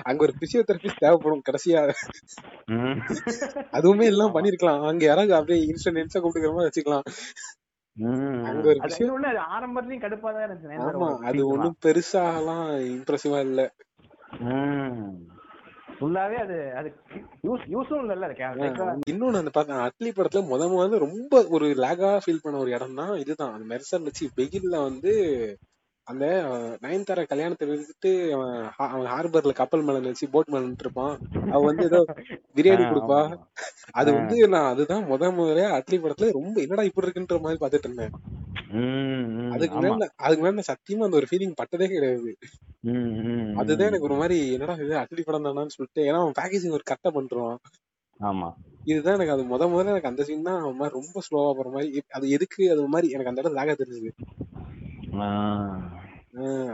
அங்க ஒரு பிசியோதெரபிஸ்ட் தேவைப்படும் கடைசியா. அதுவுமே எல்லாம் பண்ணிருக்கலாம். அங்க யாராவது அப்படியே இன்ஸ்டன்ட் இன்ஸ்டா கூப்பிட்டுக்கிற மாதிரி வச்சுக்கலாம். அங்க ஒரு விஷயம்- ஆரம்பத்துலயும் கடுப்பா தான் இருந்துச்சு ஆமா அது ஒண்ணும் பெருசாலாம் இம்ப்ரெசிவா இல்ல. ஃபுல்லாவே அது அது யூஸ் யூஸும் இல்ல அது இன்னொன்னு அந்த பார்த்தேன் அட்லி படத்துல முத முதல்ல ரொம்ப ஒரு லேகா ஃபீல் பண்ண ஒரு இடம் தான் இதுதான். அந்த மெர்சல் வச்சு வெயில்ல வந்து அந்த நயன்தாரா கல்யாணத்தை விட்டுட்டு அவன் ஹார்பர்ல கப்பல் மேல வச்சு போட் மேல இருப்பான் அவ வந்து ஏதோ பிரியாணி கொடுப்பா. அது வந்து நான் அதுதான் முத முதல்ல அட்லி படத்துல ரொம்ப என்னடா இப்படி இருக்குன்ற மாதிரி பாத்துட்டு இருந்தேன். அதுக்கு மேல அதுக்கு மேல சத்தியமா அந்த ஒரு ஃபீலிங் பட்டதே கிடையாது. அதுதான் எனக்கு ஒரு மாதிரி என்னடா இது அட்லி படம் தானான்னு சொல்லிட்டு ஏன்னா அவன் பேக்கேஜிங் ஒரு கரெக்டா பண்றான். ஆமா. இதுதான் எனக்கு அது முத முதல்ல எனக்கு அந்த சீன் தான் ரொம்ப ஸ்லோவா போற மாதிரி அது எதுக்கு அது மாதிரி எனக்கு அந்த இடம் லாக தெரிஞ்சது.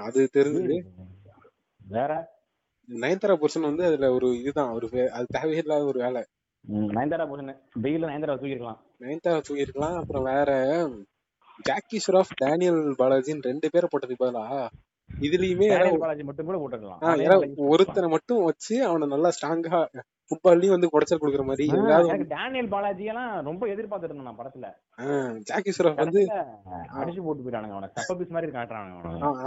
அது தெரிஞ்சது. வேற? நயன்தாரா புருஷன் வந்து அதுல ஒரு இதுதான் ஒரு அது தேவையே இல்லாத ஒரு வேலை. நயன்தாரா போஷன் வெயில நயன்தாரா தூக்கிருக்கலாம் நயன்தாரா தூக்கிருக்கலாம் அப்புறம் வேற ஜாக்கி ஷெராஃப் டேனியல் பாலாஜின்னு ரெண்டு பேரை போட்டதுக்கு பதிலா இதுலயுமே மட்டும் கூட போட்டுக்கலாம். ஒருத்தனை மட்டும் வச்சு அவனை நல்லா ஸ்ட்ராங்கா ஃபுட்பால்லயும் வந்து குடைச்சல் கொடுக்குற மாதிரி டேனியல் பாலாஜி எல்லாம் ரொம்ப எதிர்பார்த்துட்டு இருந்தேன் நான் படத்துல. ஜாக்கி ஷெராஃப் வந்து அடிச்சு போட்டு போயிட்டானுங்க அவனை. சப்ப பீஸ் மாதிரி காட்டுறானுங்க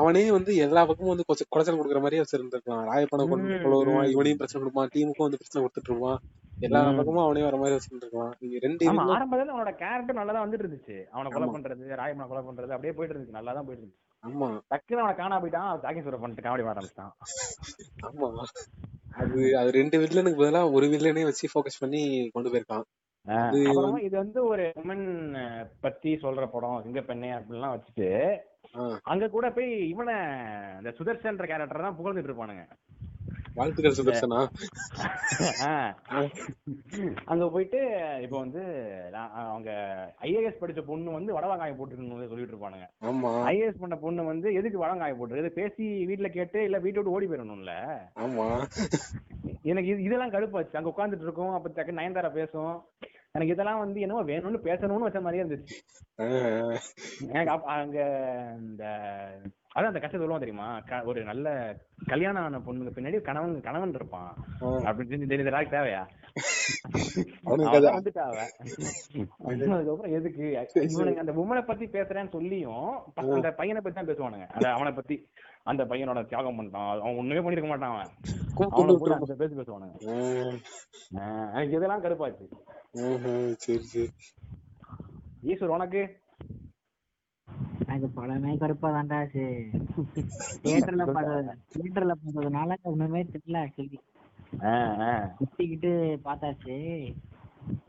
அவனை. வந்து எல்லா பக்கமும் வந்து குடைச்சல் கொடுக்குற மாதிரியே வச்சிருந்திருக்கலாம். ராயப்பணம் கொண்டு வருவான். இவனையும் பிரச்சனை கொடுப்பான் டீமுக்கும் வந்து பிரச்சனை கொடுத்துட்டு இருப்பான். எல்லா. பக்கமும் அவனே வர மாதிரி வச்சிருந்திருக்கலாம். நீங்க ரெண்டு ஆரம்பத்துல அவனோட கேரக்டர் நல்லா தான் வந்துட்டு இருந்துச்சு. அவனை கொலை. பண்றது ராயமனை கொலை பண்றது அப்படியே போயிட்டு இருந்துச்சு. நல்லா தான் போயிட்டு இருந்துச்சு. ஆமா. டக்குன்னு அவனை காணா போயிட்டான். ஜாக்கி சூர பண்ணிட்டு காமெடி ஆரம்பிச்சிட்டான். ஆமா. அது அது ரெண்டு வில்லனுக்கு பதிலா ஒரு வில்லனே வச்சு ஃபோக்கஸ் பண்ணி கொண்டு போயிருக்கான். இது வந்து ஒரு உமன் பத்தி சொல்ற படம் சிங்க பெண்ணே அப்படிலாம் வச்சுட்டு அங்க கூட போய் இவனை இந்த சுதர்ஷன்ற கேரக்டர் தான் புகழ்ந்துட்டு இருப்பானுங்க. வாழ்த்துக்கள் சுதர்சனா. அங்க போயிட்டு இப்போ வந்து அவங்க ஐஏஎஸ் படிச்ச பொண்ணு வந்து வடவாங்காயம் போட்டுருக்கணும் சொல்லிட்டு இருப்பானுங்க. ஆமா. ஐஏஎஸ் பண்ண பொண்ணு வந்து எதுக்கு வடங்காயம் போட்டுருக்கு பேசி வீட்ல கேட்டு இல்ல வீட்டை விட்டு ஓடி போயிடணும்ல ஆமா. எனக்கு இது இதெல்லாம் கடுப்பாச்சு. அங்க உட்காந்துட்டு இருக்கோம் அப்ப டக்கு நயன்தாரா பேசும் எனக்கு இதெல்லாம் வந்து என்னமோ வேணும்னு பேசணும்னு வச்ச மாதிரியே இருந்துச்சு. எனக்கு அங்க இந்த அதான் அந்த கஷ்டம் சொல்லுவோம் தெரியுமா? ஒரு நல்ல கல்யாணம் ஆன பொண்ணுக்கு பின்னாடி கணவன் கணவன் இருப்பான். அப்படின்னு தெரியுது ராக் தேவையா? அதுக்கப்புறம் எதுக்கு? இவனுக்கு அந்த உமனை பத்தி பேசுறேன்னு சொல்லியும் அந்த பையனை பத்தி தான் பேசுவானுங்க. அந்த அவனை பத்தி. அந்த பையனோட தியாகம் பண்ணிட்டான் அவன் ஒண்ணுமே பண்ணிருக்க மாட்டான் அவன். அவனை கூட பேசி பேசுவானுங்க. எனக்கு இதெல்லாம் கடுப்பாச்சு. ஆஹ் சரி சரி. ஈஸ்வர் உனக்கு? எனக்கு படமே கடுப்பா தான்டா தியேட்டர்ல பார்த்தது தியேட்டர்ல பார்த்ததுனால ஒண்ணுமே தெரியல ஆக்சுவலி. சுத்திக்கிட்டு பார்த்தாச்சு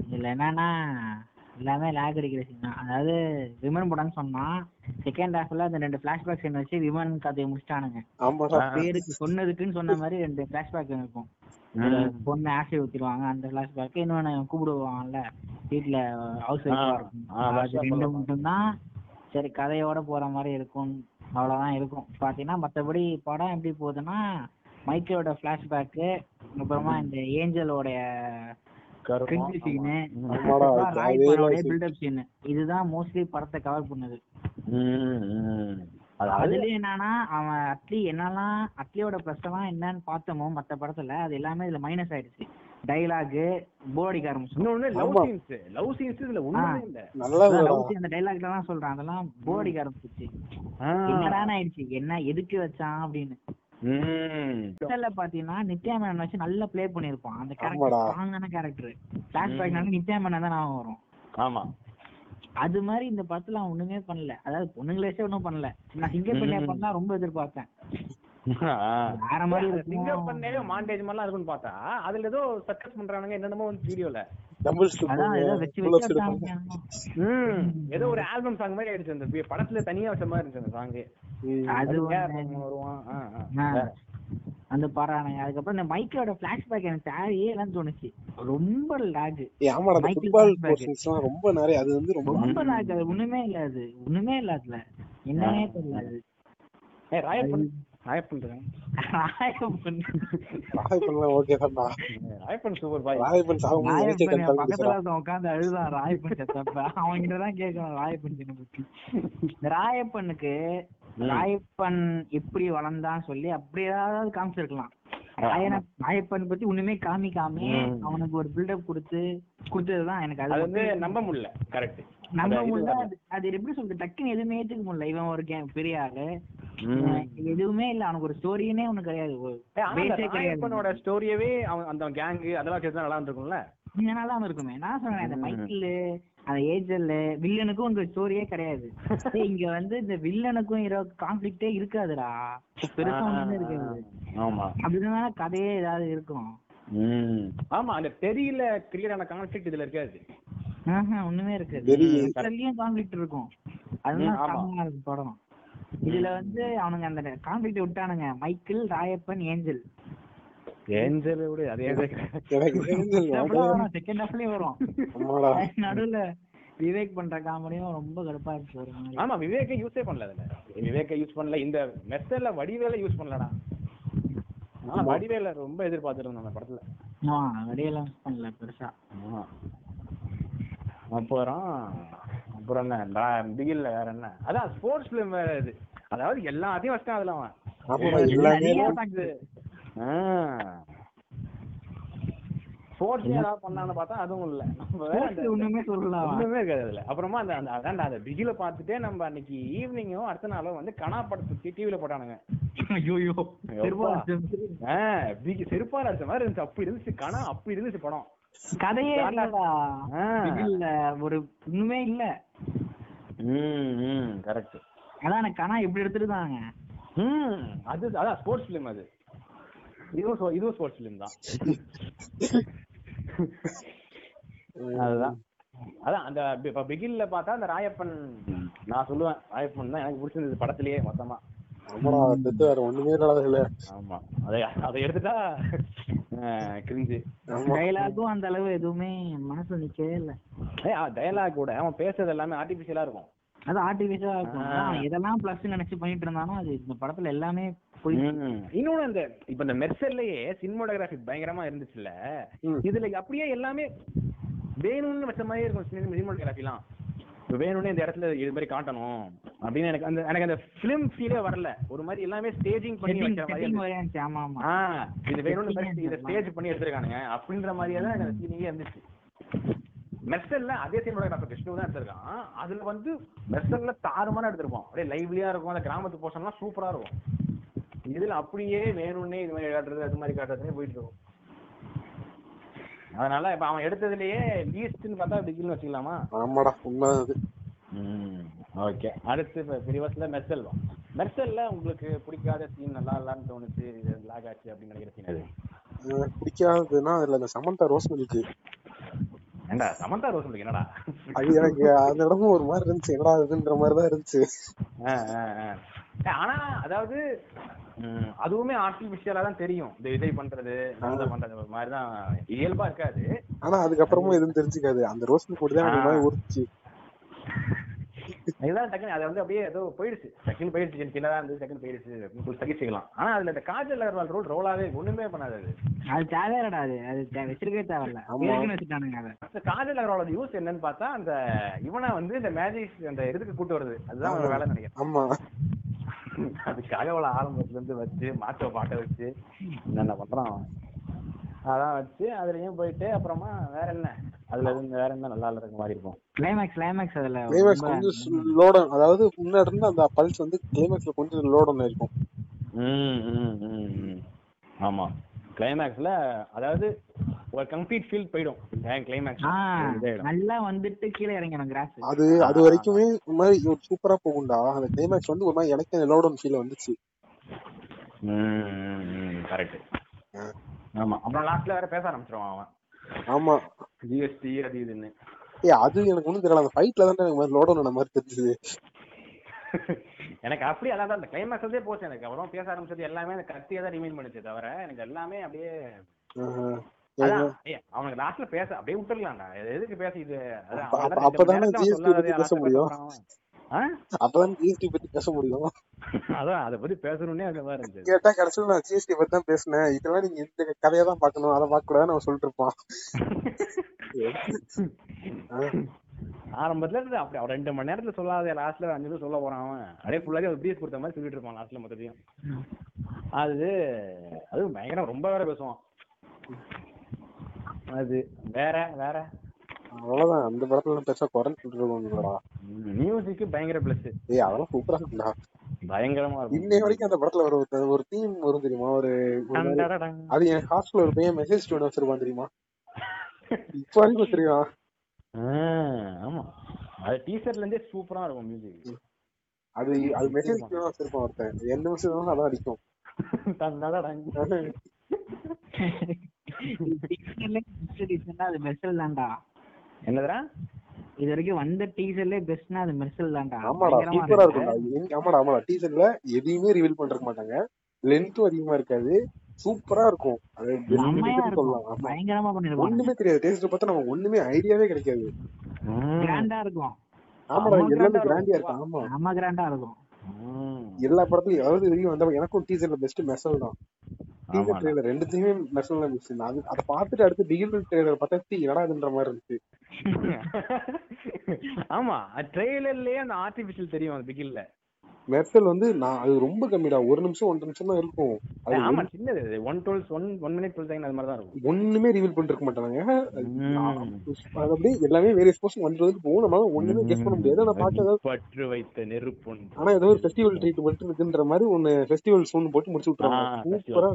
இதுல என்னன்னா எல்லாமே லேக் அடிக்கிற சீன் தான். அதாவது விமன் படம்னு சொன்னா செகண்ட் ஹாஃப்ல அந்த ரெண்டு பிளாஷ்பேக் சீன் வச்சு விமன் கதையை முடிச்சிட்டானுங்க. பேருக்கு சொன்னதுக்குன்னு சொன்ன மாதிரி ரெண்டு பிளாஷ்பேக் இருக்கும். பொண்ணு ஆசை ஊத்திடுவாங்க அந்த பிளாஷ்பேக் இன்னொன்னு கூப்பிடுவாங்கல்ல வீட்டுல ஹவுஸ் ஆ, இருக்கும். அது ரெண்டு. மட்டும்தான் சரி கதையோட போற மாதிரி இருக்கும். அவ்வளவுதான் இருக்கும். பாத்தீங்கன்னா மத்தபடி படம் எப்படி போகுதுன்னா மைக்கேலோட பிளாஷ்பேக்கு அப்புறமா இந்த ஏஞ்சலோட கிரிஞ்சி சீனு ஆமாடா, அதேதான் scene. பில்டப் சீன் இதுதான் மோஸ்ட்லி படத்தை கவர் பண்ணுது. அதுலயும் என்னன்னா அவன் அட்லி என்னெல்லாம் அட்லியோட எல்லாம் என்னன்னு பார்த்தோமோ மத்த படத்துல அது எல்லாமே இதுல மைனஸ் ஆயிடுச்சு. டைலாக் போர் அடிக்க ஆரம்பிச்சு இன்னொன்னு லவ். சீன்ஸ் லவ் சீன்ஸ் இதுல ஒண்ணுமே இல்ல. நல்லா லவ் அந்த டைலாக்ல தான் சொல்றான். அதெல்லாம் போர் அடிக்க ஆரம்பிச்சிச்சு. என்னடான்னு ஆயிடுச்சு? என்ன எதுக்கு வச்சான் அப்படின்னு. பாத்தீங்கன்னா நித்யா மேனன் வச்சு நல்லா ப்ளே பண்ணிருப்பான் அந்த. கேரக்டர் ஸ்ட்ராங்கான கேரக்டர் பிளாஷ்பேக்னால நித்யா மேனன் தான் ஞாபகம் வரும். ஆமா. அது மாதிரி இந்த படத்துல அவன் ஒண்ணுமே பண்ணல. அதாவது பொண்ணுங்களே ஒண்ணும் பண்ணல. நான் சிங்க பண்ணி ரொம்ப எதிர்பார்த்தேன். வேற மாதிரி. சிங்கர் பண்ணே மாண்டேஜ் மாதிரிலாம் இருக்கும்னு பார்த்தா அதுல ஏதோ சர்க்கஸ் பண்றானுங்க என்னென்னமோ வந்து வீடியோல ஏதோ ஒரு ஆல்பம் சாங் மாதிரி ஆயிடுச்சு அந்த படத்துல தனியா வச்ச மாதிரி இருந்துச்சு அந்த சாங் அது அது ஒண்ணு. வருவான்? ஆ, ஆ. ஆ. வேற. அந்த பாறானுங்க. அதுக்கப்புறம் இந்த மைக்கோட பிளாஷ்பேக் எனக்கு தேவையே இல்லைன்னு தோணுச்சு. ரொம்ப லாக் ஆமாடா ஃபுட்பால் நிறைய அது வந்து ரொம்ப ரொம்ப லாக் அது ஒண்ணுமே இல்ல அது. ஒண்ணுமே இல்ல அதுல. என்னன்னே தெரியல அது ஏய் ராயப்பன் ராயப்பன் சூப்பர் பாய் எனக்கே கன்ஃபார்ம் பக்கத்துல உட்கார்ந்து அழுதான் அவன் கிட்டதான் கேட்கணும் ராயப்பன் சின்ன பத்தி. இந்த ராயப்பனுக்கு ராயப்பன் எப்படி வளர்ந்தான்னு சொல்லி அப்படி ஏதாவது காமிச்சிருக்கலாம். ராயன ராயப்பன் பத்தி ஒண்ணுமே காமிக்காம ம். அவனுக்கு ஒரு பில்டப் கொடுத்து கொடுத்ததுதான் எனக்கு அது வந்து நம்ப முடியல. கரெக்ட் நம்ப முடியல. அது எப்படி சொல்றது? டக்குன்னு எதுவுமே ஏத்துக்க முடியல. இவன் ஒரு கே- பெரிய ஆளு எதுவுமே இல்ல. அவனுக்கு ஒரு ஸ்டோரியே ஒண்ணு கிடையாது. ஸ்டோரியவே அவன் அந்த கேங் அதெல்லாம் சேர்த்து நல்லா இருந்திருக்கும்ல? நல்லா இருக்குமே. நான் சொல்றேன் அந்த. மைக்கிள் அந்த ஏஜல் வில்லனுக்கும் உங்க ஸ்டோரியே கிடையாது. டேய், இங்க வந்து இந்த வில்லனுக்கும் ஹீரோ கான்ஃபிளிக்டே இருக்காதுடா. பெருசா ஒண்ணுமே இருக்காது. ஆமா. அப்படிதான் கதையே ஏதாவது இருக்கும். ஆமா அந்த தெரியல கிரியேட் ஆன கான்ஃபிளிக்ட் இதுல இருக்காது. ஒண்ணுமே இருக்காது. கான்ஃபிளிக்ட் இருக்கும். அதுதான் படம். இதுல வந்து அவனுங்க அந்த conflict விட்டானுங்க. Michael Rayappan Angel. Angel விட அதே செகண்ட் ஹாஃப்லயும் வரும் நடுவுல விவேக் பண்ற காமெடியும் ரொம்ப கடுப்பா இருந்துச்சு ஆமா விவேக்கை யூஸே பண்ணல அதுல. விவேக்கை யூஸ் பண்ணல இந்த மெத்தட்ல வடிவேல யூஸ் பண்ணலடா. ஆனா வடிவேல ரொம்ப எதிர்பார்த்திருந்தேன் அந்த படத்துல. வெளியெல்லாம் பண்ணல பெருசா. அப்புறம் அப்புறம் என்ன? பிகில்ல வேற என்ன? அதான் ஸ்போர்ட்ஸ் ஃபிலிம் வேற இது. அதாவது எல்லாத்தையும் வச்சிட்டான் அதுல அவன். ஸ்போர்ட்ஸ் ஏதாவது பண்ணான்னு பார்த்தா அதுவும் இல்ல. நம்ம ஒண்ணுமே சொல்லல அவன். ஒண்ணுமே இருக்காது அதுல அப்புறமா அந்த அந்த அதான்டா அந்த பிகில பார்த்துட்டே நம்ம அன்னைக்கு ஈவினிங்கும் அடுத்த நாளும் வந்து கனா படத்தை டிவில போட்டானுங்க. ஆஹ் பிகி செருப்பால அடிச்ச மாதிரி இருந்துச்சு. அப்படி இருந்துச்சு கனா அப்படி இருந்துச்சு படம். கதையே. இல்ல ஒரு ஒண்ணுமே இல்ல. ம் கரெக்ட் அதான் கனா இப்படி எடுத்துருந்தாங்க? ம் அது அதான் ஸ்போர்ட்ஸ் ஃபிலிம் அது. இதுவும் so- இதுவும் ஸ்போர்ட்ஸ் ஃபிலிம் தான். அதுதான். அதான் அந்த பி- இப்ப பிகில்ல பார்த்தா அந்த ராயப்பன் நான் சொல்லுவேன் ராயப்பன் தான் எனக்கு பிடிச்சிருந்தது படத்திலேயே மொத்தமா. வேற ஒண்ணுமே இல்லாத இல்ல ஆமா அதை அதை எடுத்துட்டா கிரிஞ்சு ஆமா. டைலாகும் அந்த அளவு எதுவுமே மனசுல நிக்கவே இல்ல. டயலாக் கூட அவன் பேசுறது எல்லாமே ஆர்டிபிஷியலா இருக்கும். அது ஆர்டிபிஷியலா இருக்கும். இதெல்லாம் பிளஸ் நினைச்சு பண்ணிட்டு இருந்தானோ அது இந்த படத்துல எல்லாமே. இன்னொன்னு அந்த இப்ப இந்த மெர்சல்லையே சினிமோட்டோகிராஃபி பயங்கரமா இருந்துச்சுல்ல. ம். இதுல அப்படியே எல்லாமே வேணும்னு வச்ச மாதிரி இருக்கும் சினிமோட்டோகிராஃபிலாம். இப்ப வேணும்னு இந்த இடத்துல இது மாதிரி காட்டணும். அப்படின்னு எனக்கு அந்த எனக்கு அந்த ஃபிலிம் ஃபீலே வரல. ஒரு மாதிரி எல்லாமே ஸ்டேஜிங் பண்ணி வைக்கிற மாதிரி இருந்துச்சு. இருந்துச்சு ஆமா இது வேணும்னு இதை இருந்துச்சு. ஸ்டேஜ் பண்ணி எடுத்திருக்கானுங்க. அப்படின்ற மாதிரியே தான் எனக்கு ஃபீலிங்கே இருந்துச்சு. மெர்சல்ல அதே சினிமோட்டோகிராஃபர் விஷ்ணு தான் எடுத்திருக்கான். அதுல வந்து மெர்சல்ல தாறுமாறா எடுத்திருப்போம் அப்படியே லைவ்லியா இருக்கும். அந்த கிராமத்து போர்ஷன்லாம் சூப்பரா இருக்கும். இதுல அப்படியே வேணும்னே இது மாதிரி காட்டுறது அது மாதிரி காட்டுறதுனே போயிட்டு இருக்கும். அதனால இப்ப அவன் எடுத்ததுலயே லீஸ்ட்னு பார்த்தா பிகில்னு வச்சுக்கலாமா? ஆமாடா உண்மை அது. ஓகே அடுத்து பிரிவஸ்ல மெர்சல் மெர்சல்ல உங்களுக்கு பிடிக்காத சீன் நல்லா இல்லான்னு தோணுச்சு இது லாக் ஆச்சு அப்படின்னு நினைக்கிற சீன் அது பிடிக்காததுன்னா அதுல அந்த சமந்தா ரோஸ் மில்க்கு ஏண்டா சமந்தா ரோஸ் உங்களுக்கு என்னடா? அது எனக்கு அந்த இடமும் ஒரு மாதிரி இருந்துச்சு என்னடா இதுன்ற மாதிரி தான் இருந்துச்சு ஆனா அதாவது அதுவுமே ஆர்டிபிஷியலா தான் தெரியும். இந்த விஜய் பண்றது சமந்தா பண்றது ஒரு மாதிரி தான் இயல்பா இருக்காது. ஆனா அதுக்கப்புறமும் எதுவும் தெரிஞ்சுக்காது. அந்த ரோஸ் மில்க் தான் எனக்கு ஒரு மாதிரி உறுத்துச்சு இதுதான் டக்குனு அது வந்து அப்படியே ஏதோ போயிடுச்சு. டக்குன்னு போயிடுச்சு சின்ன சின்னதா இருந்து டக்குன்னு போயிடுச்சு அப்படின்னு தகிச்சுக்கலாம் ஆனா அதுல இந்த காஜல் அகர்வால் ரோல் ரோலாவே ஒண்ணுமே பண்ணாது அது. அது தேவையில்லடா அது. அது வச்சிருக்கவே தேவையில்ல. வச்சுட்டானுங்க அதை. காஜல் அகர்வாலோட யூஸ் என்னன்னு பார்த்தா அந்த இவனை வந்து இந்த மேஜிக் அந்த இதுக்கு கூட்டு வருது அதுதான் வேலை நினைக்கிறேன். ஆமா. அதுக்காக அவளை ஆரம்பத்துல இருந்து வச்சு மாற்ற பாட்ட வச்சு என்னென்ன பண்றான். அதான் வச்சு அதுலயும் போயிட்டு அப்புறமா வேற என்ன? அதுல இருந்து வேற என்ன நல்லா இருக்க மாதிரி இருக்கும்? கிளைமேக்ஸ் கிளைமேக்ஸ் அதுல கிளைமேக்ஸ் கொஞ்சம் லோடன் அதாவது முன்னாடி இருந்து அந்த பல்ஸ் வந்து கிளைமேக்ஸ்ல கொஞ்சம் லோடன் இருக்கும். ம், ம், ம், ம். ஆமா. கிளைமேக்ஸ்ல அதாவது ஒரு கம்ப்ளீட் ஃபீல் போயிடும். கிளைமேக்ஸ் நல்லா வந்துட்டு கீழே இறங்கணும் கிராஸ் அது அது வரைக்குமே ஒரு மாதிரி சூப்பரா போகும்டா. அந்த கிளைமேக்ஸ் வந்து ஒரு மாதிரி எனக்கு லோடன் ஃபீல் வந்துச்சு. கரெக்ட் ஆமா. அப்புறம் லாஸ்ட்ல வேற பேச ஆரம்பிச்சிருவான் அவன். ஆமா. ஜிஎஸ்டி அது இதுன்னு. ஏய் அது எனக்கு ஒண்ணும் தெரியல. அந்த ஃபைட்ல தான் எனக்கு மாதிரி லோடன் ஆன மாதிரி தெரிஞ்சது. எனக்கு அப்படி அதான் அந்த கிளைமேக்ஸ் வந்து போச்சு எனக்கு. அப்புறம் பேச ஆரம்பிச்சது எல்லாமே அந்த கத்தியா தான் ரிமைன் பண்ணுச்சு தவிர எனக்கு எல்லாமே அப்படியே அவனுக்கு லாஸ்ட்ல பேச அப்படியே விட்டுறலாம்டா இது எதுக்கு பேச இது வேற அப்பதானே சொல்லாததை பேச முடியும். அப்பதான் ஜிஎஸ்டி பத்தி பேச முடியும். அதான் அதை பத்தி பேசணும்னே அந்த மாதிரி இருந்துச்சு. கேட்டா கடைசியில நான் ஜிஎஸ்டி பத்தி தான் பேசினேன். இதெல்லாம் நீங்க இந்த கதையை தான் பார்க்கணும். அதை பார்க்க கூடாதுன்னு அவன் சொல்லிட்டு இருப்பான் ஆரம்பத்துல இருந்து அப்படி அவன் ரெண்டு மணி நேரத்துல சொல்லாத லாஸ்ட்ல அஞ்சு நிமிஷம் சொல்ல போறான் அவன். அப்படியே ஃபுல்லாவே ஒரு ப்ரீஸ் கொடுத்த மாதிரி சொல்லிட்டு இருப்பான் லாஸ்ட்ல மொத்தத்தையும். அது அது பயங்கரம் ரொம்ப வேற பேசுவான். அது வேற வேற? அவ்வளவுதான். அந்த படத்துல பெருசா குறைஞ்சு இருக்கோம்லடா மியூசிக் பயங்கர பிளஸ் ஏய் அதெல்லாம் சூப்பரா இருக்கும்டா. பயங்கரமா இருக்கும். இன்னை வரைக்கும் அந்த படத்துல ஒரு ஒரு தீம் வரும் தெரியுமா? ஒரு. அது என் ஹாஸ்டல்ல ஒரு பையன் மெசேஜ் டோன் வச்சிருப்பான் தெரியுமா? இப்ப வரைக்கும் தெரியும்? ஆமா. அது டீசர்ட்ல இருந்தே சூப்பரா இருக்கும் மியூசிக் அது அது மெசேஜ் டோன் வச்சிருப்பான் ஒருத்தன். எந்த மெசேஜ் வேணாலும் அதான் அடிக்கும். அது மெர்சல் தான்டா. என்னதுடா? இது வரைக்கும் வந்த டீசர்ல பெஸ்ட்னா அது மெர்சல் தான்டா. ஆமாடா சூப்பரா ஆமாடா ஆமாடா. டீசர்ல எதையுமே ரிவீல் பண்றக்க மாட்டாங்க. லென்த்தும் அதிகமா இருக்காது. சூப்பரா இருக்கும். அது சொல்லலாம். ஆமா. பயங்கரமா பண்ணிருப்பாங்க. ஒண்ணுமே தெரியாது. டேஸ்ட் பார்த்தா நமக்கு ஒண்ணுமே ஐடியாவே கிடைக்காது. கிராண்டா இருக்கும். ஆமாடா ஆமா, எல்லாமே கிராண்டியா இருக்கும். ஆமா. செம்ம கிராண்டா இருக்கும். ம். எல்லா படத்துலயும் அதாவது வரைக்கும் வந்த எனக்கும் டீசர்ல பெஸ்ட் மெசல் தான். டீசர். ட்ரெய்லர் ரெண்டுத்தையுமே தான் மிஸ் அது அதை பார்த்துட்டு அடுத்து பிகில் ட்ரெய்லர் பார்த்தா "சீ, என்னடா இதுன்ற மாதிரி இருந்துச்சு ஆமா ட்ரெய்லர்லயே அந்த ஆர்டிபிஷியல் தெரியும் அந்த பிகில்ல மெர்சல் வந்து நான் அது ரொம்ப கம்மிடா. ஒரு நிமிஷம் ஒன்றரை நிமிஷம் தான் இருக்கும். அது ஆமா சின்னது one twelve one one minute twelve second அது மாதிரி தான் இருக்கும். ஒண்ணுமே ரிவீல் பண்ணிருக்க மாட்டாங்க. அது அப்படியே எல்லாமே வேரியஸ் போர்ஷன் வந்து வந்து போகும். நம்மளால ஒண்ணுமே கெஸ் பண்ண முடியாது. ஆனா பார்க்க பற்று வைத்த நெருப்பொன்று ஆனா ஏதோ ஒரு ஃபெஸ்டிவல் ட்ரீட் மட்டும் இருக்குன்ற மாதிரி ஒன்னு ஃபெஸ்டிவல் சூன் போட்டு முடிச்சு விட்டுறாங்க சூப்பரா.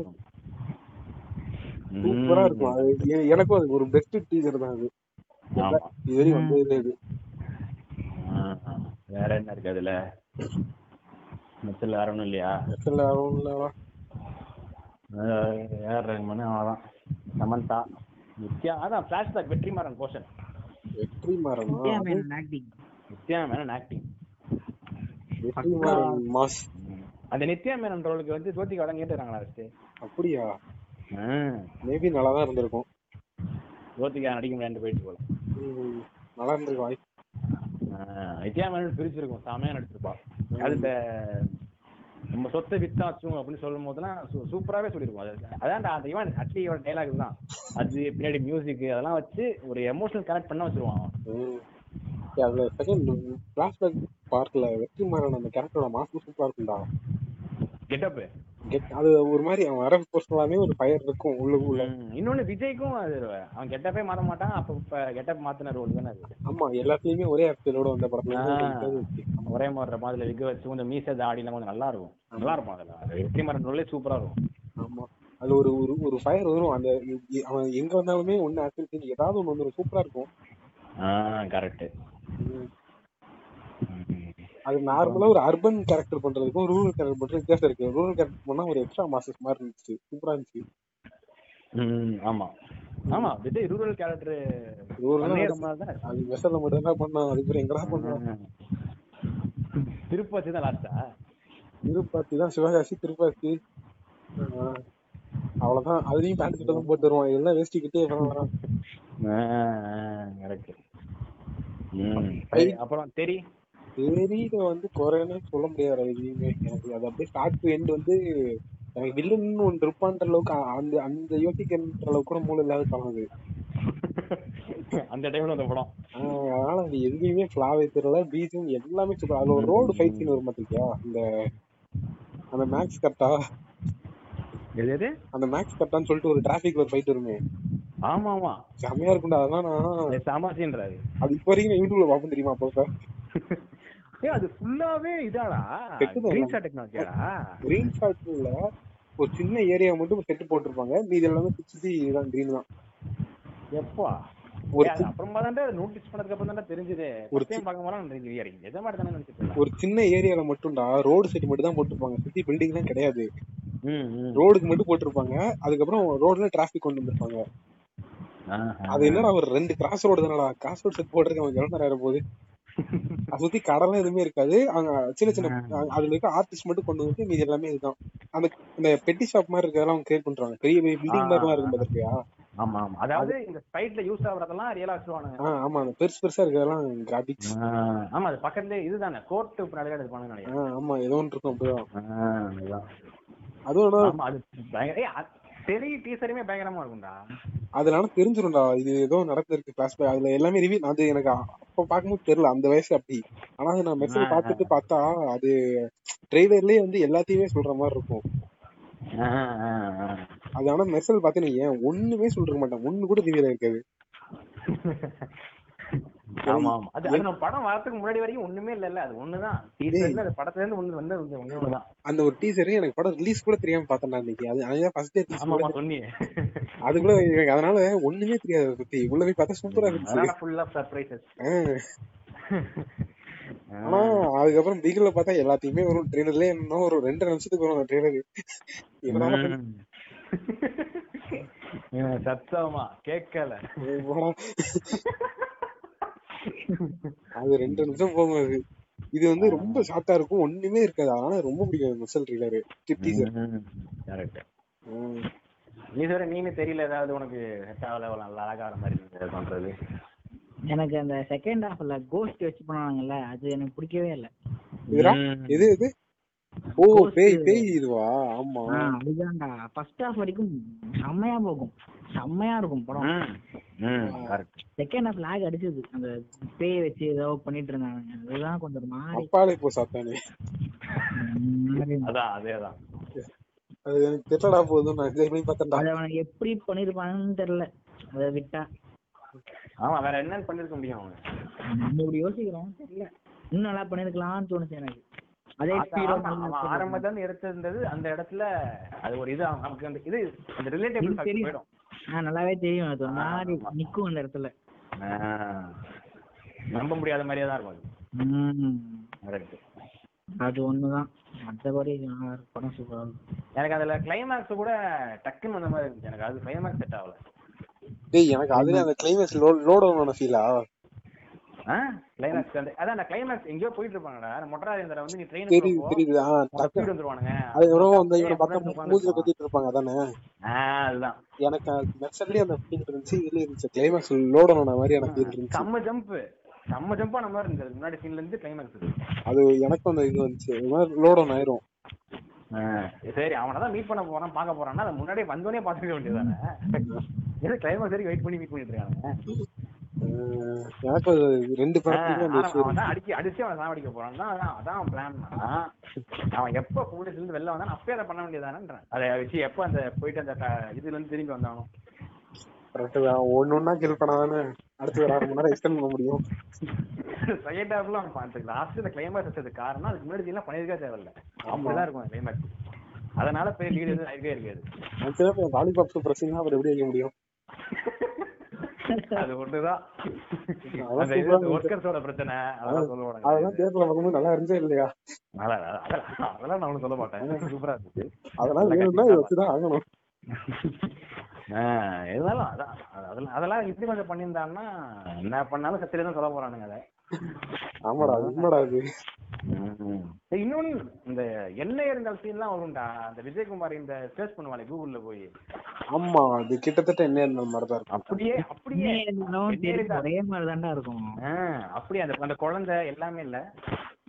சூப்பரா. இருக்கும். அது எனக்கும் அது ஒரு பெஸ்ட் டீசர் தான் அது. ஆமா. இது வரைக்கும் வந்ததுல இது. ஆ, ஆ. வேற என்ன இருக்கு அதுல? மொத்தத்துல வேற ஒண்ணும் இல்லையா மெர்சல் ஆகும்ல ஏஆர் ரஹ்மான் அவ்வளோதான் சமந்தா நித்யா அதான் flashback Vetrimaaran portion Vetri மாறனா? Nithya Menon acting Nithya Menon acting mass. அந்த நித்யா மேனன் ரோலுக்கு வந்து ஜோதிகா தான் கேட்டுறாங்களா ஃபர்ஸ்ட் அப்படியா? மேபி நல்லா தான் இருந்திருக்கும். ஜோதிகா நடிக்க முடியாது போயிட்டு போல. நல்லா இருந்திருக்கும். நித்யா மேனன் பிரிச்சிருக்கும். செமையா நடிச்சிருப்பா. அது இந்த நம்ம சொத்தை வித்தாச்சும் அப்படின்னு சொல்லும் போதெல்லாம் சூ- சூப்பராவே சொல்லிருக்கும் அது அதான் அந்த இவன் அட்லி இவன் டைலாக் தான் அது பின்னாடி மியூசிக் அதெல்லாம் வச்சு ஒரு எமோஷனல் கனெக்ட் பண்ண வச்சிருவான் அதுல செகண்ட் பிளாஷ்பேக் பார்ட்ல வெற்றி மாறன் அந்த கேரக்டரோட மாசம் சூப்பரா இருக்கும்டா. கெட்டப் கெட் அது ஒரு மாதிரி அவன் வர போஸ்டலாமே ஒரு ஃபயர் இருக்கும் உள்ளுக்குள்ள. இன்னொன்னு விஜய்க்கும் அது அவன் கெட்டப்பே மாத்த மாட்டான் அப்ப கெட்டப் மாத்தின ரோல் தானே அது? ஆமா எல்லாத்துலயுமே ஒரே ஆக்டரோட வந்த படத்துல ஒரே மாதிரி மாதிரி விக வச்சு கொஞ்சம் மீச தாடிலாம் கொஞ்சம் நல்லா இருக்கும். நல்லா இருக்கும் அதுல. அது வெற்றி மரன் ரோலே சூப்பரா இருக்கும். ஆமா. அது ஒரு ஒரு ஒரு ஃபயர் வரும். அந்த அவன் எங்க வந்தாலுமே ஒண்ணு ஆக்டிங் செஞ்சு ஏதாவது ஒண்ணு வந்துரும். சூப்பரா இருக்கும். ஆஹ் கரெக்ட். அது நார்மலா ஒரு அர்பன் கேரக்டர் பண்றதுக்கும் ரூரல் கேரக்டர் பண்றது வித்தியாசம் இருக்கு. ரூரல் கேரக்டர் பண்ணா ஒரு எக்ஸ்ட்ரா மாசஸ் மாதிரி இருந்துச்சு. சூப்பரா இருந்துச்சு. ஆமா. ஆமா விஜய் ரூரல் கேரக்டர் ரூரல் அது. மெசல்ல மட்டும் தான் பண்ணான் அதுக்கப்புறம் எங்கடா பண்ணான் திருப்பதி தான் லாஸ்டா திருப்பாத்தி தான் சிவகாசி திருப்பாத்தி ஆஹ் அவ்வளவுதான். அதுலயும் பேண்ட் கிட்ட தான் போட்டு வருவான். எல்லாம் வேஷ்டி கிட்டே வரான். அப்புறம் தெரி தெரியல வந்து குறைன்னு சொல்ல முடியாது எதுவுமே. எனக்கு அது அப்படியே ஸ்டார்ட் டு எண்ட் வந்து எனக்கு வில்லன் ஒன்று இருப்பான்ற அளவுக்கு அந்த அந்த யோசிக்கின்ற அளவுக்கு கூட மூளை இல்லாத படம் அது. அந்த டைம்ல அந்த படம். அதனால அது எதுவுமே ஃபிளாவே தெரியல. பீச்சும் எல்லாமே சூப்பர் அதுல ஒரு ரோடு ஃபைட் சீன் வரும் பாத்திருக்கியா? அந்த அந்த மேக்ஸ் கட்டா எது எது? அந்த மேக்ஸ் கட்டான்னு சொல்லிட்டு ஒரு டிராபிக்ல ஒரு ஃபைட் வருமே. ஆமா ஆமா செமையா இருக்கும்டா அதெல்லாம் நான் சமாசின்றாரு அது. இப்போ வரைக்கும் யூடியூப்ல பார்ப்பேன் தெரியுமா அப்போ ஏ அது ஃபுல்லாவே இதாடா. கிரீன் ஷாட் டெக்னாலஜியாடா கிரீன் ஷாட்ல ஒரு சின்ன ஏரியா மட்டும் செட்டு போட்டிருப்பாங்க. மீதி எல்லாமே சுத்தி தான் கிரீன் தான். எப்பா? ஒரு அப்புறமா தான் நோட்டீஸ் பண்ணதுக்கு அப்புறம் தான் தெரிஞ்சது. ஒரு டைம் பார்க்கும் போது தெரியும் எதை மாதிரி தானே நினைச்சிட்டு ஒரு சின்ன ஏரியால மட்டும்டா ரோடு செட் மட்டும் தான் போட்டிருப்பாங்க. சுத்தி பில்டிங் எல்லாம் கிடையாது. ரோடுக்கு மட்டும் போட்டிருப்பாங்க. அதுக்கப்புறம் ரோட்ல டிராபிக் கொண்டு வந்திருப்பாங்க. அது என்னடா ஒரு ரெண்டு கிராஸ் ரோடு தானடா? கிராஸ் ரோடு செட் போடுறதுக்கு அவன் எவ்வளவு நேரம் ஆயிரம் போகுது சுத்தி கடலாம் எதுவுமே இருக்காது. அங்க சின்ன சின்ன அதுல இருக்க ஆர்டிஸ்ட் மட்டும் கொண்டு வந்து மீதி எல்லாமே இதுதான். அந்த இந்த பெட்டி ஷாப் மாதிரி இருக்கிறதெல்லாம் அவங்க கிரியேட் பண்றாங்க. பெரிய பெரிய பில்டிங் மாதிரிலாம் இருக்கும் பார்த்திருக்கியா ஆமா ஆமா. அதாவது இந்த ஃபைட்ல யூஸ் ஆகுறதெல்லாம் ரியலா வச்சிருவானுங்க. ஆமா. அந்த பெருசு பெருசா இருக்கிறதெல்லாம் கிராபிக்ஸ் ஆமா. அது பக்கத்துல இதுதானே. கோர்ட் பின்னாடி எடுப்பானுங்க நினைக்கிறேன். ஆமா. ஏதோ ஒன்று இருக்கும் அப்படிதான். அதுவும் அது பயங்கர பெரிய டீசருமே பயங்கரமா இருக்கும்டா. அதுல ஆனா தெரிஞ்சிரும்டா இது ஏதோ நடந்திருக்கு கிளாஸ் அதுல எல்லாமே ரிவ்யூ அது எனக்கு அப்ப பார்க்கும்போது தெரியல அந்த வயசு அப்படி. ஆனா அது நான் மெசேஜ் பார்த்துட்டு பார்த்தா அது ட்ரெய்லர்லயே வந்து எல்லாத்தையுமே சொல்ற மாதிரி இருக்கும். ஆ, ஆ, ஆ. அது ஆனா மெசேஜ் பார்த்தேன்னு ஏன் ஒண்ணுமே சொல்லிருக்க மாட்டேன். ஒண்ணு கூட ரிவியூல இருக்காது ஆமா ஆமா. அது அது நம்ம படம் வரதுக்கு முன்னாடி வரைக்கும் ஒண்ணுமே இல்ல அது ஒண்ணுதான். டீசர்ல அது படத்துல இருந்து ஒண்ணு வந்து ஒண்ணு ஒண்ணுதான். அந்த ஒரு டீசர் எனக்கு படம் ரிலீஸ் கூட தெரியாம பார்த்தேன் இன்னைக்கு. அது அதுதான் ஃபர்ஸ்ட் டே ஆமா ஆமா சொன்னீங்க அது கூட எனக்கு அதனால ஒண்ணுமே தெரியாது அதை பத்தி உள்ள போய் பார்த்தா சூப்பரா இருந்துச்சு. அதனால ஃபுல் ஆஃப் சர்ப்ரைசஸ் ஆஹ். ஆனா அதுக்கப்புறம் பிகில பார்த்தா எல்லாத்தையுமே வரும் ட்ரெய்லர்லயே இன்னும் ஒரு ரெண்டு நிமிஷத்துக்கு வரும் அந்த என்னடா சத்தமா கேட்கல. அது ரெண்டு நிமிஷம் போகும் அது. இது வந்து ரொம்ப ஷார்ட்டா இருக்கும். ஒண்ணுமே இருக்காது. ஆனா ரொம்ப பிடிக்கும் மிசல் ட்ரெய்லர் டீசர் கரெக்ட் நீ சொல்ற நீனு தெரியல ஏதாவது உனக்கு செட் ஆகல? நல்லா அழகான மாதிரி இருந்தது பண்றது. எனக்கு அந்த செகண்ட் ஹாஃப்ல கோஸ்ட் வச்சு பண்ணாங்கல்ல அது எனக்கு பிடிக்கவே இல்ல. இதுடா ம். ஓ. பேய் பேய் இதுவா? ஆமா அதுதான்டா. ஃபர்ஸ்ட் ஹாஃப் வரைக்கும் செம்மையா போகும். செம்மையா இருக்கும் படம். செகண்ட் ஹாஃப் லாக் அடிச்சது. அந்த பேய் வச்சு ஏதோ பண்ணிட்டு இருந்தாங்க. அதுதான் கொஞ்சம் மாதிரி. அப்பாலே போ சாத்தானே. அதான் அதேதான். அது எனக்கு தெரியலடா போதும் நான் பண்ணி பார்த்தேன்டா? அதை அவனுக்கு எப்படி பண்ணிருப்பாங்கன்னு தெரியல. அதை விட்டா. ஆமா வேற என்னன்னு பண்ணிருக்க முடியும் அவங்க நம்ம இப்படி யோசிக்கிறோம். தெரியல. இன்னும் நல்லா பண்ணிருக்கலாம்னு தோணுச்சு எனக்கு. ஆரம்பத்துல இருந்து எடுத்திருந்தது அந்த இடத்துல அது ஒரு இது நமக்கு அந்த இது அந்த ரிலேட்டபிள் தெரியும். போயிடும். ஆ நல்லாவே தெரியும். அது மாதிரி. நிக்கும் அந்த இடத்துல. நம்ப முடியாத மாதிரியே தான் இருக்கும் அது. அது ஒண்ணுதான். மற்றபடி. படம் சூப்பரா இருக்கும். எனக்கு அதுல கிளைமேக்ஸ் கூட டக்குன்னு வந்த மாதிரி இருந்துச்சு. எனக்கு அது கிளைமேக்ஸ் செட் ஆகல. டேய் எனக்கு அதுல அந்த கிளைமேக்ஸ் லோட் ஆன ஃபீலா கிளைமேக்ஸ் அந்த அதான் அந்த கிளைமேக்ஸ் எங்கேயோ போயிட்டு இருப்பாங்கடா மொட்டராஜேந்திர வந்து நீ ட்ரெயின் தெரியுது தெரியுது. ஆ ஸ்பீட் வந்துருவானுங்க. அதுக்கப்புறம் அந்த இவனை மூஞ்சில கத்திட்டு இருப்பாங்க அதானே? ஆஹ் அதுதான். எனக்கு மெர்சல்லே அந்த ஃபீல் இருந்துச்சு இதுல இருந்துச்சு. கிளைமேக்ஸ் லோட் ஆன மாதிரி எனக்கு இருந்துச்சு. செம்ம ஜம்ப் செம்ம ஜம்ப் ஆன மாதிரி இருந்தது. முன்னாடி சீன்ல இருந்து கிளைமேக்ஸ் அது எனக்கும் அந்த இது வந்துச்சு. லோட் ஆன் ஆயிரும். சரி அவனை தான் மீட் பண்ண போறான் பார்க்க போறான்னா முன்னாடியே வந்தோடனே பார்த்துக்க வேண்டியதானே ஏதோ கிளைமேக்ஸ் வரைக்கும் வெயிட் பண்ணி மீட் பண்ணிட்டு இருக்காங்க எனக்கு ரெண்டு படத்துலயும் அடிக்க அடிச்சு அவனை சாவடிக்க போறான். தான் அதான் பிளான் அவன் எப்ப போலீஸ்ல இருந்து வெளில வந்தான் அப்பயே அதை பண்ண வேண்டியதானேன்றேன் அதை வச்சு எப்ப அந்த போயிட்டு அந்த இதுல இருந்து திரும்பி வந்தானோ. கரெக்ட் தான். கில் பண்ணாதானே அடுத்து ஒரு அரை மணி நேரம் எக்ஸ்டெண்ட் பண்ண முடியும். செகண்ட் ஹாஃப்ல அவன் பார்த்து லாஸ்ட் இந்த கிளைமேக்ஸ் வச்சது காரணம் அதுக்கு முன்னாடி எல்லாம் பண்ணிருக்கா தேவையில்ல. அப்படிதான் இருக்கும் கிளைமேக்ஸ் அதனால போய் லீடு எதுவும் இருக்கவே இருக்காது. ஆக்சுவலா சிங்னா அவர் எப்படி வைக்க முடியும்? அது ஒண்ணுதான். ஒர்க்கர்ஸோட பிரச்சனை. அதெல்லாம் சொல்லுவாங்க அதெல்லாம் தேர்தல் நல்லா இருந்துச்சா இல்லையா? அதெல்லாம் நான் ஒண்ணும் சொல்ல மாட்டேன். சூப்பரா இருந்துச்சு. அதெல்லாம் வேணும்னா வச்சுதான் ஆகணும். இருந்தாலும் அதான் அதெல்லாம் அதெல்லாம் இப்படி கொஞ்சம் பண்ணியிருந்தாங்கன்னா என்ன பண்ணாலும் சத்திரியா தான் சொல்ல போறானுங்க அதை. ஆமாடா உண்மைடா அது இன்னொன்னு இந்த எண்ணெய் இருந்தால் சீன்லாம் வரும்டா. அந்த விஜயகுமார் இந்த சர்ச் பண்ணுவானே கூகுள்ல போய். ஆமா அது கிட்டத்தட்ட என்ன இருந்த மாதிரி தான் இருக்கும். அப்படியே அப்படியே இருந்தாலும் எண்ணெய் தெரியும் இருந்தா- ஒரே மாதிரி தான்டா இருக்கும். ஆஹ் அப்படியே அந்த அந்த குழந்தை எல்லாமே இல்ல.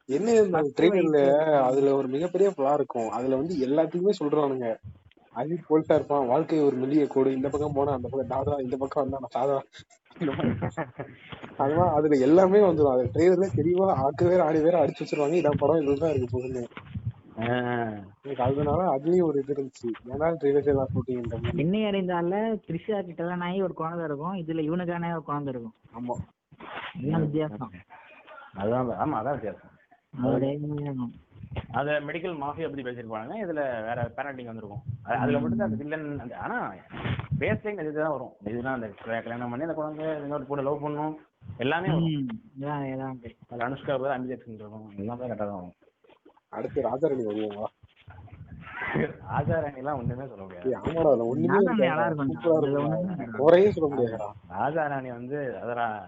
என்ன இருந்த ட்ரெயிலர்ல அதுல ஒரு மிகப்பெரிய பிளா இருக்கும். அதுல வந்து எல்லாத்தையுமே சொல்றானுங்க. அஜித் போல்ட்டா இருப்பான். வாழ்க்கை ஒரு மெல்லிய கோடு. இந்த பக்கம் போனா அந்த பக்கம் தாதா இந்த பக்கம் வந்தா நான் சாதா. அதெல்லாம் அதுல எல்லாமே வந்துடும் அது ட்ரெயிலர்ல தெளிவா ஆக்கு வேற ஆடி வேற அடிச்சு வச்சிருவாங்க. இதான் படம் இதுதான் இருக்கு போகுது ஆஹ் எனக்கு அதனால அதுலயும் ஒரு இது இருந்துச்சு. ஏன்னா ட்ரெயிலர் எல்லாம் ஷூட்டிங் மாதிரி. என்னை அறிந்தால த்ரிஷா கிட்ட நாய் ஒரு குழந்தை இருக்கும். இதுல இவனுக்கான ஒரு குழந்தை இருக்கும். ஆமா. இதுதான் வித்தியாசம்? அதான் ஆமா அதான் வித்தியாசம். அத மெடிக்கல் மாஃபியா பத்தி பேசிருப்பாங்க இதுல வேற பேரண்டிங் வந்திருக்கும். அது- அதுல மட்டும் தான் அந்த வில்லன் ஆனா பேஸ்டிங் இதுதான் வரும். இதுதான் அந்த கல்யா- கல்யாணம் பண்ணி அந்த குழந்தை இன்னொரு பொண்ணு லவ் பண்ணும் எல்லாமே வரும். ம், இதான் இதான். அப்படி. அது அனுஷ்கா அமித் ஜெக்சன் இருக்கும் எல்லாமே கரெக்டாக தான் வரும். அடுத்து ராஜாரணி வருவாங்களா? ராஜாராணி எல்லாம் ஒண்ணுமே சொல்ல முடியாது. அதுல அதுல சொல்ல ராஜாராணி வந்து அதெல்லாம்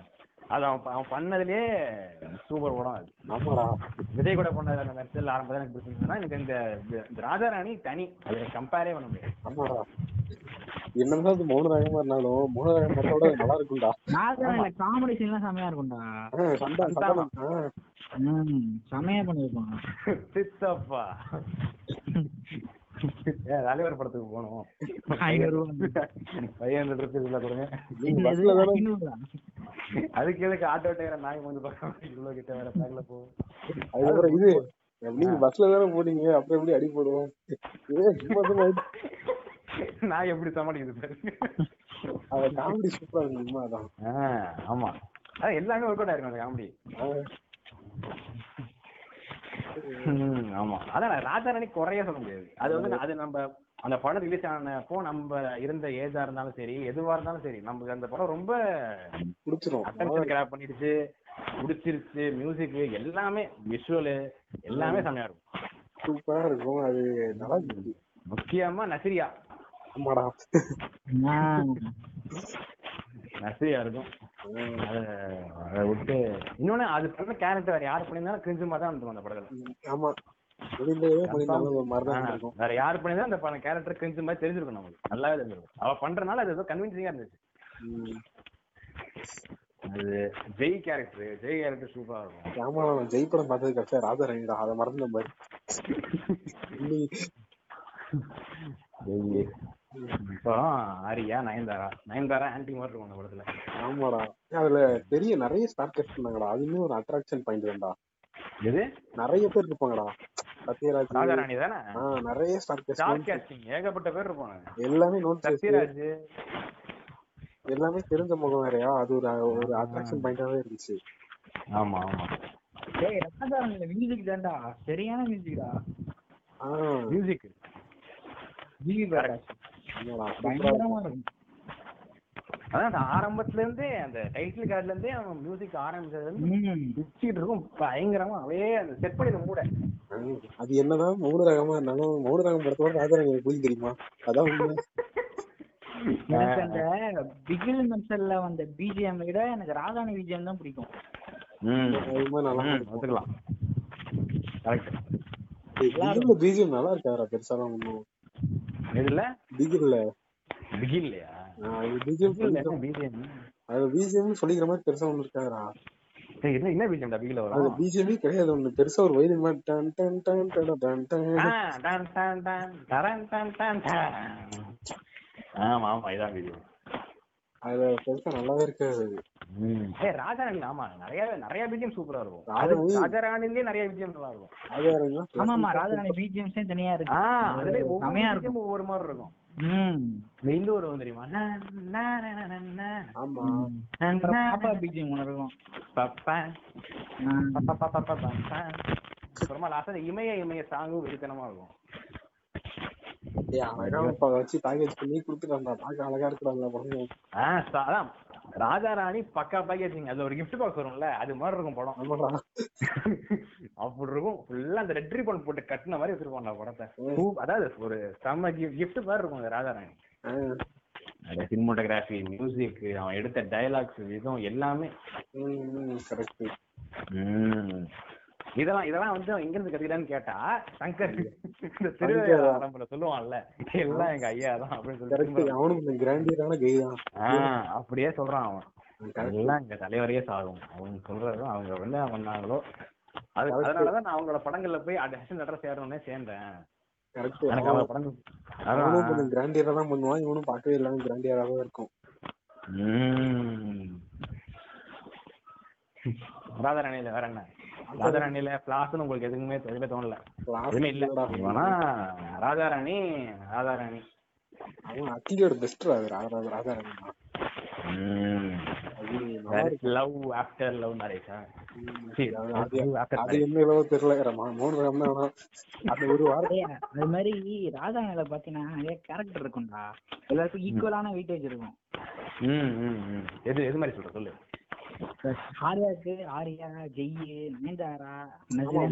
அது அவன் அவன் பண்ணதுலயே சூப்பர் படம் அது. ஆமாடா. விஜய் கூட பண்ண அந்த மெர்சல் ஆரம்பத்தில் எனக்கு பிடிச்சிருந்ததுன்னா எனக்கு இந்த இந்த- இந்த ராஜாராணி தனி. அதை கம்பேரே பண்ண முடியாது. ஆமாடா. என்னதான் அது மௌனராகமா இருந்தாலும் மௌனராகம் படத்தோட அது நல்லா இருக்கும்டா. ராஜாராணில காமெடி சீன்லாம் செமையா இருக்கும்டா. செமையா சித்தப்பா. ஏன் தலைவர் படத்துக்கு போகணும். ஐநூறு ரூபா. பையன் ட்ரெஸ் இல்ல கொடுங்க. அதுக்கு எதுக்கு ஆட்டோ டயர் நாய் வந்து பார்க்க இவ்வளவு கிட்ட வேற பேக்ல போ அதுக்கப்புறம் இது நீங்க பஸ்ல தானே போனீங்க அப்புறம் எப்படி அடி போடுவோம். நான் எப்படி சமாளிக்குது பாரு. அது காமெடி சூப்பரா இருக்கு அதான். ஆமா. அதான் எல்லாமே ஒர்க் அவுட் ஆயிருக்கும் அந்த காமெடி ஆமா. அதான் நான் ராஜாராணி குறைய சொல்ல முடியாது. அது வந்து அது நம்ம அந்த படம் ரிலீஸ் ஆனப்போ நம்ம இருந்த ஏஜா இருந்தாலும் சரி எதுவா இருந்தாலும் சரி நமக்கு அந்த படம் ரொம்ப கிராப் பண்ணிடுச்சு பிடிச்சிருச்சு மியூசிக் எல்லாமே விஷுவல் எல்லாமே செமையா இருக்கும். சூப்பரா இருக்கும். அது முக்கியமா நசிரியா. நசிரியா இருக்கும். அத விட்டு இன்னொன்னு அது பண்ண கேரக்டர் வேற யாரு பண்ணியிருந்தாலும் கிரிஞ்சு மாதிரி தான் அந்த படத்துல. ஆமா. வேற யாரு பண்ணியிருந்தாலும் அந்த கேரக்டர் கிரிஞ்சு மாதிரி தெரிஞ்சிருக்கும் நமக்கு நல்லாவே தெரிஞ்சிருக்கும். அவ பண்றனால அது ஏதோ கன்வின்சிங்கா இருந்துச்சு. அது ஜெய் கேரக்டர் ஜெய் கேரக்டர் சூப்பரா இருக்கும். ஆமா நான் ஜெய் படம் பார்த்தது கடைசியா ராஜாராணிடா அதை மறந்த ஜெய் அப்புறம் ஆரியா நயன்தாரா? நயன்தாரா ஆன்டி மாதிரி இருக்கும் அந்த படத்துல. ஆமாடா. அதுல பெரிய நிறைய ஸ்டார் கேஸ்ட் பண்ணாங்கடா அதுவுமே ஒரு அட்ராக்ஷன் பாயிண்ட் தான்டா. எது? நிறைய பேர் இருப்பாங்கடா. சத்யராஜ். ராஜாராணி தானே? நிறைய ஸ்டார் ஸ்டார் கேஸ்ட் காஸ்டிங் ஏகப்பட்ட பேர் இருப்பாங்க எல்லாமே நோட் சத்யராஜ். எல்லாமே தெரிஞ்ச முகம் வேறயா? அது ஒரு ஒரு அட்ராக்ஷன் பாயிண்டாவே இருந்துச்சு. ஆமா ஆமா. டேய் ராஜாராணில மியூசிக் தான்டா. சரியான மியூசிக்டா ஆ. மியூசிக் ஜிவி பயங்கரமா இருக்கும் அதான் அந்த ஆரம்பத்துல இருந்தே அந்த டைட்டில் கார்டுல இருந்தே அவன் மியூசிக் ஆரம்பிச்சதுல இருந்து இருக்கும். பயங்கரமா. அவே அந்த செட் பண்ணிடும் மூட. அது என்னதான் மௌன ரகமா இருந்தாலும் மௌன ரகம் படத்தோட எனக்கு பிடிக்கும் தெரியுமா? அதான் எனக்கு அந்த பிகில் மென்சல்ல வந்த பிஜிஎம் விட எனக்கு ராதானி பிஜிஎம் தான் பிடிக்கும். பிஜிஎம் நல்லா இருக்காரா பெருசாலாம் ஒண்ணும்? இதுல பிகில்ல. பிகில் இல்லையா பிஜிஎம் பிஜிஎம் அது பிஜிஎம் சொல்லிக்கிற மாதிரி பெருசா ஒண்ணு இருக்காரா என்ன என்ன பிஜிஎம் பிகில அது வரும் கிடையாது ஒண்ணு. பெருசா ஒரு வயலின் மாதிரி டன் டன் டன் டன் டன் டன் ஆ, டான், டான், டான், டரன், டான், டான், டான். ஆமா ஆமா இதான் பிஜிஎம் அது பெருசா நல்லாவே இருக்காது. ஏ ராஜாராணி ஆமா நிறைய நிறைய பிஜிஎம் சூப்பரா இருக்கும். ராஜாராணி- ராஜாராணிலே நிறைய பிஜிஎம் நல்லா இருக்கும். ராஜாராணி ஆமா ஆமா ராதாராணி பிஜிஎம்ஸே தனியா இருக்கு. அதுல ஒவ்வொரு மாதிரி இருக்கும். ம். இந்த இந்த ஒரு வந்து தெரியுமா. ஆமா. பாப்பா பிஜிஎம் ஒன்று இருக்கும். பப்பா. பப்பா, பப்பா. அப்புறமா லாஸ்ட் இமய இமய சாங்கும் வெறித்தனமா இருக்கும். வச்சு பேக்கேஜ் பண்ணி கொடுத்துட்டான்டா பார்க்க அழகா இருக்கிறாங்க படம். அதான் ராஜாராணி பக்கா பேக்கேஜிங் அதுல ஒரு gift பாக்ஸ் வரும்ல அது மாதிரி இருக்கும் படம். அப்படி இருக்கும். ஃபுல்லா அந்த ரெட் ரிப்பன் போட்டு கட்டின மாதிரி வச்சிருப்பாங்க படத்தை. அதாவது ஒரு செம்ம கிஃப்ட் மாதிரி இருக்கும் அந்த ராஜாராணி. ஆ, அந்த சினிமோட்டோகிராஃபி மியூசிக் அவன் எடுத்த டயலாக்ஸ் விதம் எல்லாமே. இதெல்லாம் இதெல்லாம் வந்து எங்க இருந்து கத்துக்கிட்டான்னு கேட்டா சங்கர் இந்த திருவிழா சொல்லுவான்ல எல்லாம் எங்க ஐயா தான் அப்படின்னு. சொல்லி அவனும் கிராண்டியரான கை தான். ஆஹ் அப்படியே சொல்றான் அவன். எல்லாம் எங்க தலைவரையே சாகும். அவங்க சொல்றதும் அவங்க என்ன பண்ணாங்களோ அது அதனாலதான் நான் அவங்களோட படங்கள்ல போய் அசிஸ்டன்ட் லெட்டர் சேரணும்னே சேர்ந்தேன். எனக்கு அவங்க படங்கள் கிராண்டியரா தான் பண்ணுவான். இவனும் பார்க்கவே இல்லாம கிராண்டியரா தான் இருக்கும். ராதாராணியில வேற என்ன? ராதாராணியில பிளாஸ்னு உங்களுக்கு எதுவுமே எதுவுமே தோணல. எதுவுமே இல்ல. இல்லடா. இவனா ராஜாராணி ராதாராணி அவன் அட்லியோட பெஸ்ட் அது Raja Raja Rani. Love after love மேரேஜா அது- என்ன அளவு தெரியல ரமா- மோகன் ராம் தான் ஆனா அந்த ஒரு வாரம். ஏய், அது மாதிரி ராதானில பாத்தீங்கன்னா நிறைய கேரக்டர் இருக்கும்டா. எல்லாருக்கும் ஈக்குவலான வெயிட்டேஜ் இருக்கும் ம் ம் ம். எது எது மாதிரி சொல்ற சொல்லு. ஆர்யாக்கு ஆர்யா ஜெய் நயன்தாரா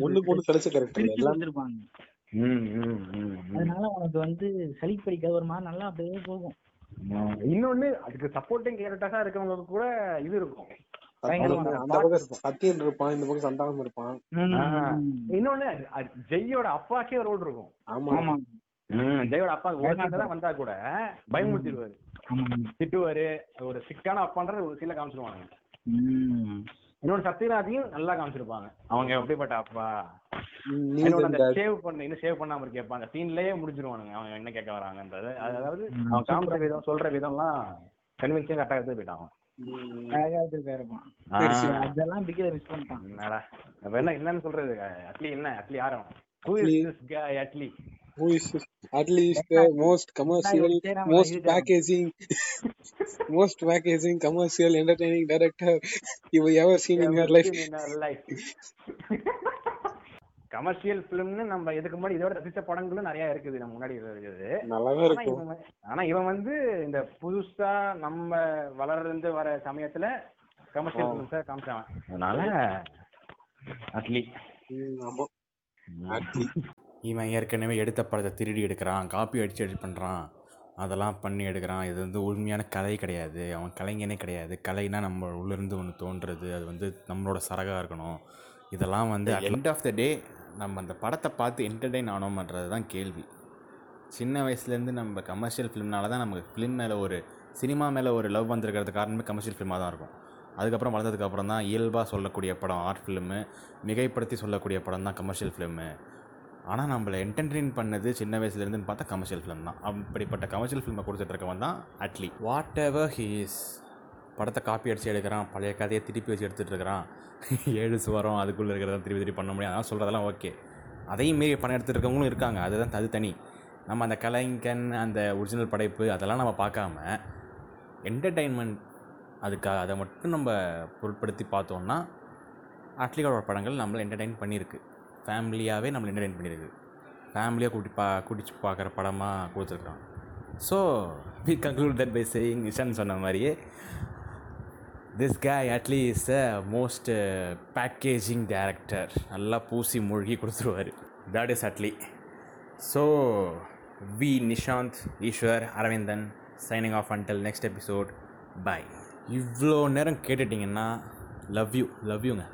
ஒண்ணுக்கு ஒண்ணு கிடைச்ச கேரக்டர் பிரிச்சு எல்லாம். வந்திருப்பாங்க. அதனால உனக்கு வந்து சளிப்படிக்காத ஒரு மாதிரி நல்லா அப்படியே போகும். இன்னொன்னு அதுக்கு சப்போர்ட்டிங் கேரக்டர்ஸா இருக்கவங்களுக்கு கூட இது இருக்கும். அவனுக்கு அந்த பக்கம் சத்தியன் இருப்பான் இந்த பக்கம் சந்தானம் இருப்பான். இன்னொன்னு ஜெய்யோட அப்பாக்கே ரோல் இருக்கும். ஆமா. ஜெயோட அப்பா தான் வந்தா கூட பயமுறுத்திடுவாரு. ஆமா. திட்டுவாரு. ஒரு சிக்கான அப்பான்றது ஒரு சீன்ல காமிச்சிருவாங்க. இன்னொரு சத்யராஜையும் நல்லா காமிச்சிருப்பாங்க. அவங்க எப்படிப்பட்ட அப்பா? சேவ் பண்ண இன்னும் சேவ் பண்ணாம இருக்க அந்த சீன்லயே முடிச்சிருவானுங்க. அவங்க என்ன கேட்க வராங்கன்றது. அது- அதாவது அவன் காமிச்ச விதம் சொல்ற விதம்லாம் கன்வின்ஸே கரெக்டா எடுத்து போயிட்டான். அதெல்லாம் பிகில மிஸ் பண்ணிட்டான். என்னடா? அப்ப என்ன என்னன்னு சொல்றது? அட்லி என்ன? அட்லி யாரும் Atlee? Who is at least the most commercial most packaging most packaging commercial entertaining director you ever seen in your life. Commercial பிலிம்னு நம்ம இதுக்கு முன்னாடி இதோட ரசிச்ச படங்களும் நிறைய இருக்குது. நம்ம முன்னாடி இருக்குது. ஆனா இருக்கும். இவன் வ- ஆனா இவன் வந்து இந்த புதுசா நம்ம வளர்ந்து வர சமயத்துல கமர்ஷியல் பிலிம்ஸா காமிச்சான். அதனால அட்லி. ஆமா. இவன் ஏற்கனவே எடுத்த படத்தை திருடி எடுக்கிறான் காப்பி அடித்து எடிட் பண்ணுறான் அதெல்லாம் பண்ணி எடுக்கிறான். இது வந்து உண்மையான கலை கிடையாது. அவன் கலைஞனே கிடையாது. கலைனா நம்ம உள்ளேருந்து ஒன்று தோன்றுறது. அது வந்து நம்மளோட சரகாக இருக்கணும். இதெல்லாம் வந்து எண்ட் ஆஃப் த டே நம்ம அந்த படத்தை பார்த்து என்டர்டெயின் ஆனோமன்றது தான் கேள்வி. சின்ன வயசுலேருந்து நம்ம கமர்ஷியல் ஃபிலிம்னால தான் நமக்கு ஃபிலிம் மேலே ஒரு சினிமா மேலே ஒரு லவ் வந்திருக்கிறது காரணமே கமர்ஷியல் ஃபிலிமாக தான் இருக்கும். அதுக்கப்புறம் வளர்ந்ததுக்கப்புறம் தான் இயல்பாக சொல்லக்கூடிய படம் ஆர்ட் ஃபிலிமு மிகைப்படுத்தி சொல்லக்கூடிய படம் தான் கமர்ஷியல் ஃபிலிமு ஆனால் நம்மளை என்டர்டெயின் பண்ணது சின்ன வயசுலேருந்துன்னு பார்த்தா கமர்ஷியல் ஃபிலிம் தான். அப்படிப்பட்ட கமர்ஷியல் ஃபிலிமை கொடுத்துட்ருக்கவன் தான் அட்லி வாட் எவர் ஹீஸ் படத்தை காப்பி அடித்து எடுக்கிறான். பழைய கதையை திருப்பி வச்சு எடுத்துகிட்டு இருக்கிறான். ஏழு சுவரம் அதுக்குள்ளே இருக்கிறத திருப்பி திருப்பி பண்ண முடியாது அதான் சொல்கிறதெல்லாம் ஓகே அதையும் மீறி பணம் எடுத்துகிட்டு இருக்கவங்களும் இருக்காங்க. அதுதான் அது தனி. நம்ம அந்த கலைஞன் அந்த ஒரிஜினல் படைப்பு அதெல்லாம் நம்ம பார்க்காம என்டர்டெயின்மெண்ட் அதுக்காக அதை மட்டும் நம்ம பொருட்படுத்தி பார்த்தோன்னா அட்லிகளோட படங்கள் நம்மளை என்டர்டெயின் பண்ணியிருக்கு. ஃபேமிலியாகவே நம்மளை என்டர்டெயின் பண்ணியிருக்கு ஃபேமிலியாக கூட்டி பா கூட்டிச்சு பார்க்குற படமாக கொடுத்துருக்குறான் so we conclude that by saying Ishan சொன்ன மாதிரியே this guy at least a most packaging director நல்லா பூசி மூழ்கி கொடுத்துருவாரு. That is Atlee so we Nishanth Eswar Aravindan signing off until next episode bye இவ்வளோ நேரம் கேட்டுட்டிங்கன்னா லவ் யூ லவ் யூங்க